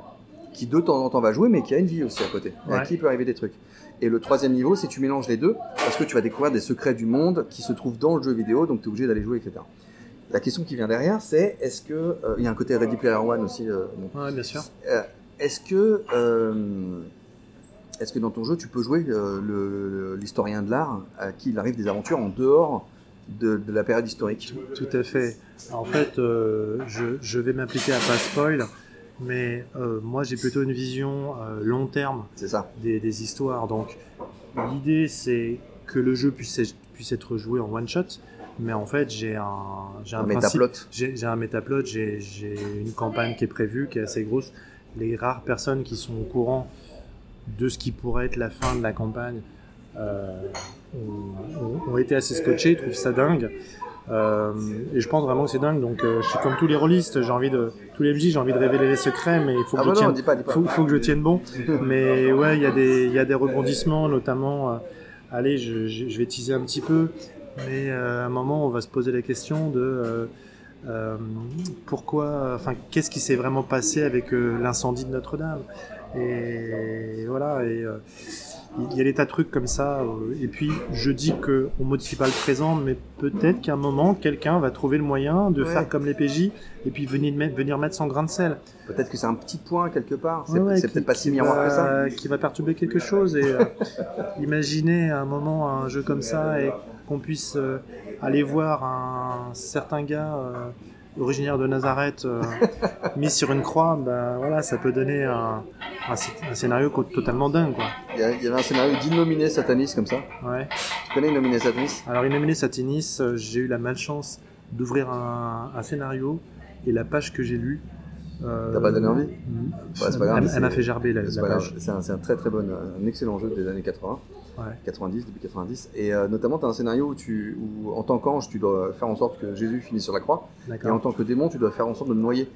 qui de temps en temps va jouer, mais qui a une vie aussi à côté, et à Ouais. qui il peut arriver des trucs. Et le troisième niveau, c'est tu mélanges les deux parce que tu vas découvrir des secrets du monde qui se trouvent dans le jeu vidéo, donc tu es obligé d'aller jouer, etc. La question qui vient derrière, c'est est-ce que euh, il y a un côté Ready Player One aussi. euh, bon, Ouais, bien sûr. euh, est-ce que, euh, est-ce que dans ton jeu, tu peux jouer l'historien de l'art à qui il arrive des aventures en dehors de, de la période historique? Tout à fait. En fait, je, je vais m'appliquer à pas spoil, mais euh, moi j'ai plutôt une vision euh, long terme ça. des, des histoires. Donc l'idée c'est que le jeu puisse, puisse être joué en one shot, mais en fait j'ai un, j'ai un, Un principe-. J'ai un métaplot, j'ai j'ai une campagne qui est prévue, qui est assez grosse. Les rares personnes qui sont au courant de ce qui pourrait être la fin de la campagne euh, ont, ont- été assez scotchés, trouvent ça dingue. Euh, et je pense vraiment que c'est dingue. Donc euh, je suis comme tous les rôlistes, j'ai envie de tous les MJ, j'ai envie de révéler les secrets, mais il faut que Ah je non, tienne dis pas, dis pas. faut, faut que je tienne bon. Mais ouais, il y, a des- il y a des rebondissements, notamment. euh, allez, je, je- vais teaser un petit peu. Mais à un moment, on va se poser la question de pourquoi. Enfin, qu'est-ce qui s'est vraiment passé avec l'incendie de Notre-Dame? Et voilà. Et il y a des tas de trucs comme ça. euh, et puis, je dis que on modifie pas le présent, mais peut-être qu'à un moment, quelqu'un va trouver le moyen de Ouais. faire comme les PJ et puis venir mettre, venir mettre son grain de sel. Peut-être que c'est un petit point quelque part. C'est Ouais, peut-être pas si miroir que ça. Qui va perturber quelque chose. Et euh, imaginez à un moment un jeu comme ça et qu'on puisse euh, aller voir un certain gars euh, originaire de Nazareth euh, mis sur une croix. Ben voilà, ça peut donner un, un sc- un scénario totalement dingue, quoi. Il y, a- il y avait un scénario d'Innominé Satanis comme ça. Ouais. Tu connais Innominé Satanis Alors, Innominé Satinis, euh, j'ai eu la malchance d'ouvrir un, un scénario et la page que j'ai lue. euh, T'as pas donné envie? Mm, c'est pas grave, Elle, m'a fait gerber la, page. c'est un, un très très bon, un excellent jeu des années 80, Ouais. 90, début 90. Et euh, notamment, tu as un scénario où, tu, où en tant qu'ange, tu dois faire en sorte que Jésus finisse sur la croix. Et en tant que démon, tu dois faire en sorte de le noyer.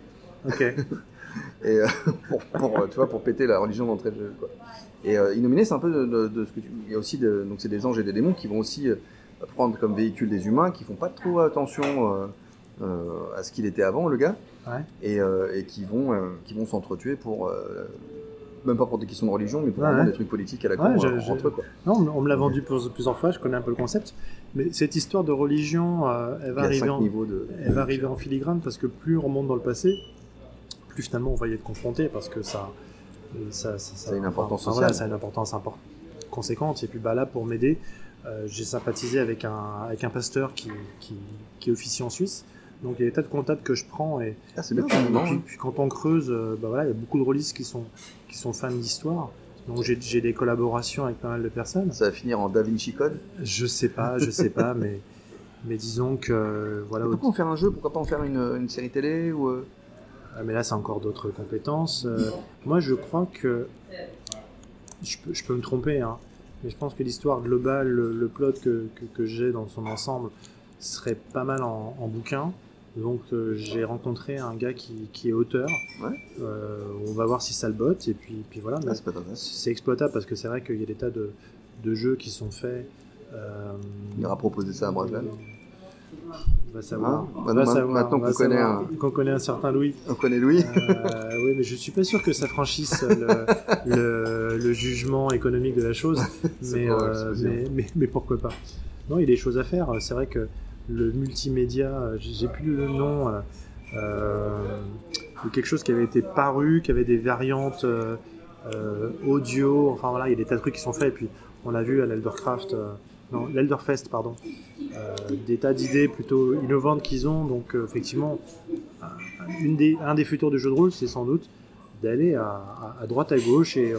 Ok. Et, euh, pour, pour, euh, tu vois, pour péter la religion d'entrée de jeu. Quoi. Et euh, Innominé, c'est un peu de, de- de ce que tu. Il y a aussi de, donc c'est des anges et des démons qui vont aussi prendre comme véhicule des humains, qui font pas trop attention à ce qu'il était avant, le gars, Ouais. et, et qui vont, qui vont s'entretuer pour. Même pas pour des questions de religion, mais pour Ouais, vraiment ouais. des trucs politiques à la Ouais, con je- euh, je- entre eux. Quoi. Non, on me- l'a vendu plusieurs, fois, je connais un peu le concept. Mais cette histoire de religion, euh, elle, va arriver en, de. elle va arriver en filigrane parce que plus on remonte dans le passé, plus finalement on va y être confronté parce que ça. euh, ça, ça, Ça a une importance enfin, voilà, sociale. ça a une importance impor- conséquente. Et puis bah, là, pour m'aider, euh, j'ai sympathisé avec un, avec un pasteur qui, qui, qui officie en Suisse. Donc il y a des tas de contacts que je prends et, Ah, et bien, puis, puis- puis quand on creuse, euh, bah voilà, il y a beaucoup de rôlistes qui sont, qui sont fans d'histoire. Donc j'ai des collaborations avec pas mal de personnes. Ça va finir en Da Vinci Code? Je sais pas, je sais pas, mais, mais disons que euh, voilà. Pourquoi en faire un jeu? Pourquoi pas en faire une, une série télé ou euh, Ah, mais là, c'est encore d'autres compétences. Euh, moi, je crois que je peux, je peux me tromper, hein, mais je pense que l'histoire globale, le, le plot que, que, que j'ai dans son ensemble serait pas mal en, en bouquin. Donc, euh, j'ai rencontré un gars qui, qui est auteur. Ouais. Euh, on va voir si ça le botte, et puis, puis voilà. Ah, c'est exploitable parce que c'est vrai qu'il y a des tas de, de jeux qui sont faits. Euh, Il ira proposer ça à. On va savoir. Ah, On maintenant- va savoir, maintenant on va qu'on connaît savoir. Qu'on connaît un certain Louis. On connaît Louis. Euh, oui, mais je suis pas sûr que ça franchisse le, le, le jugement économique de la chose. Euh, mais, mais, mais pourquoi pas Non, il y a des choses à faire. C'est vrai que le multimédia, euh, j'ai plus le nom, euh, euh, quelque chose qui avait été paru, qui avait des variantes audio. Enfin voilà, il y a des tas de trucs qui sont faits. Et puis on a vu à l'Eldercraft, non, l'Elderfest, pardon, des tas d'idées plutôt innovantes qu'ils ont. Donc effectivement, un- des, futurs de jeux de rôle, c'est sans doute d'aller à, droite à gauche et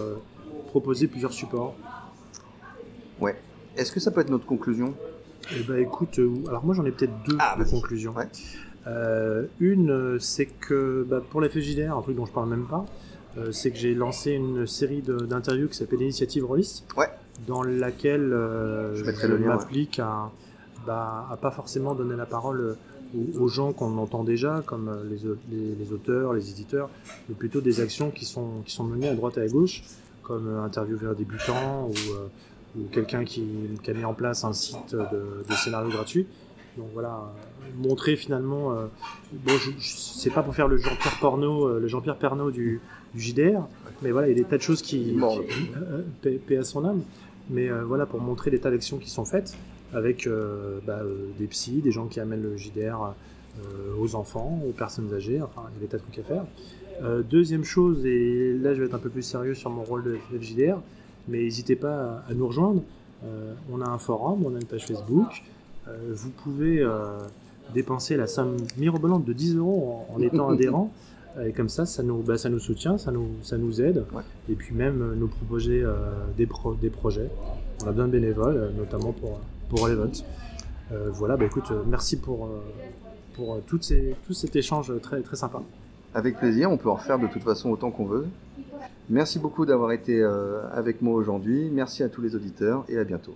proposer plusieurs supports. Ouais. Est-ce que ça peut être notre conclusion? Eh ben écoute, euh, alors moi j'en ai peut-être deux Ah, de. Ouais. Euh, une, euh, c'est que bah, pour la FJDR, un truc dont je parle même pas, euh, c'est que j'ai lancé une série d'interviews qui s'appelle Initiative Rolliste, Ouais. dans laquelle euh, Je ouais. m'applique à, bah, à pas forcément donner la parole aux, aux gens qu'on entend déjà, comme les, les- les auteurs, les éditeurs, mais plutôt des actions qui sont, qui sont menées à droite et à gauche, comme euh, interviewer un débutant ou, ou quelqu'un qui, qui a mis en place un site de, de scénario gratuit. Donc voilà, montrer finalement. euh, bon, je, je- c'est pas pour faire le Jean-Pierre porno, euh, le Jean-Pierre Pernaut du, du JDR, mais voilà, il y a des tas de choses qui. Euh, paix à son âme. Mais voilà, pour montrer des tas d'actions qui sont faites avec bah, des psys, des gens qui amènent le JDR aux enfants, aux personnes âgées, enfin, il y a des tas de trucs à faire. Deuxième chose, et là je vais être un peu plus sérieux sur mon rôle de FJDR, mais n'hésitez pas à, nous rejoindre. Euh, on a un forum, on a une page Facebook. Euh, vous pouvez dépenser la somme mirobolante de 10 euros en, étant adhérent. Et comme ça, ça nous, bah, ça nous soutient, ça nous, ça nous aide. Et puis même nous proposer des, des projets. On a besoin de bénévoles, notamment pour, pour les votes. voilà, bah, écoute, merci pour, pour ces, tout cet échange très, très sympa. Avec plaisir, on peut en refaire de toute façon autant qu'on veut. Merci beaucoup d'avoir été euh, avec moi aujourd'hui. Merci à tous les auditeurs et à bientôt.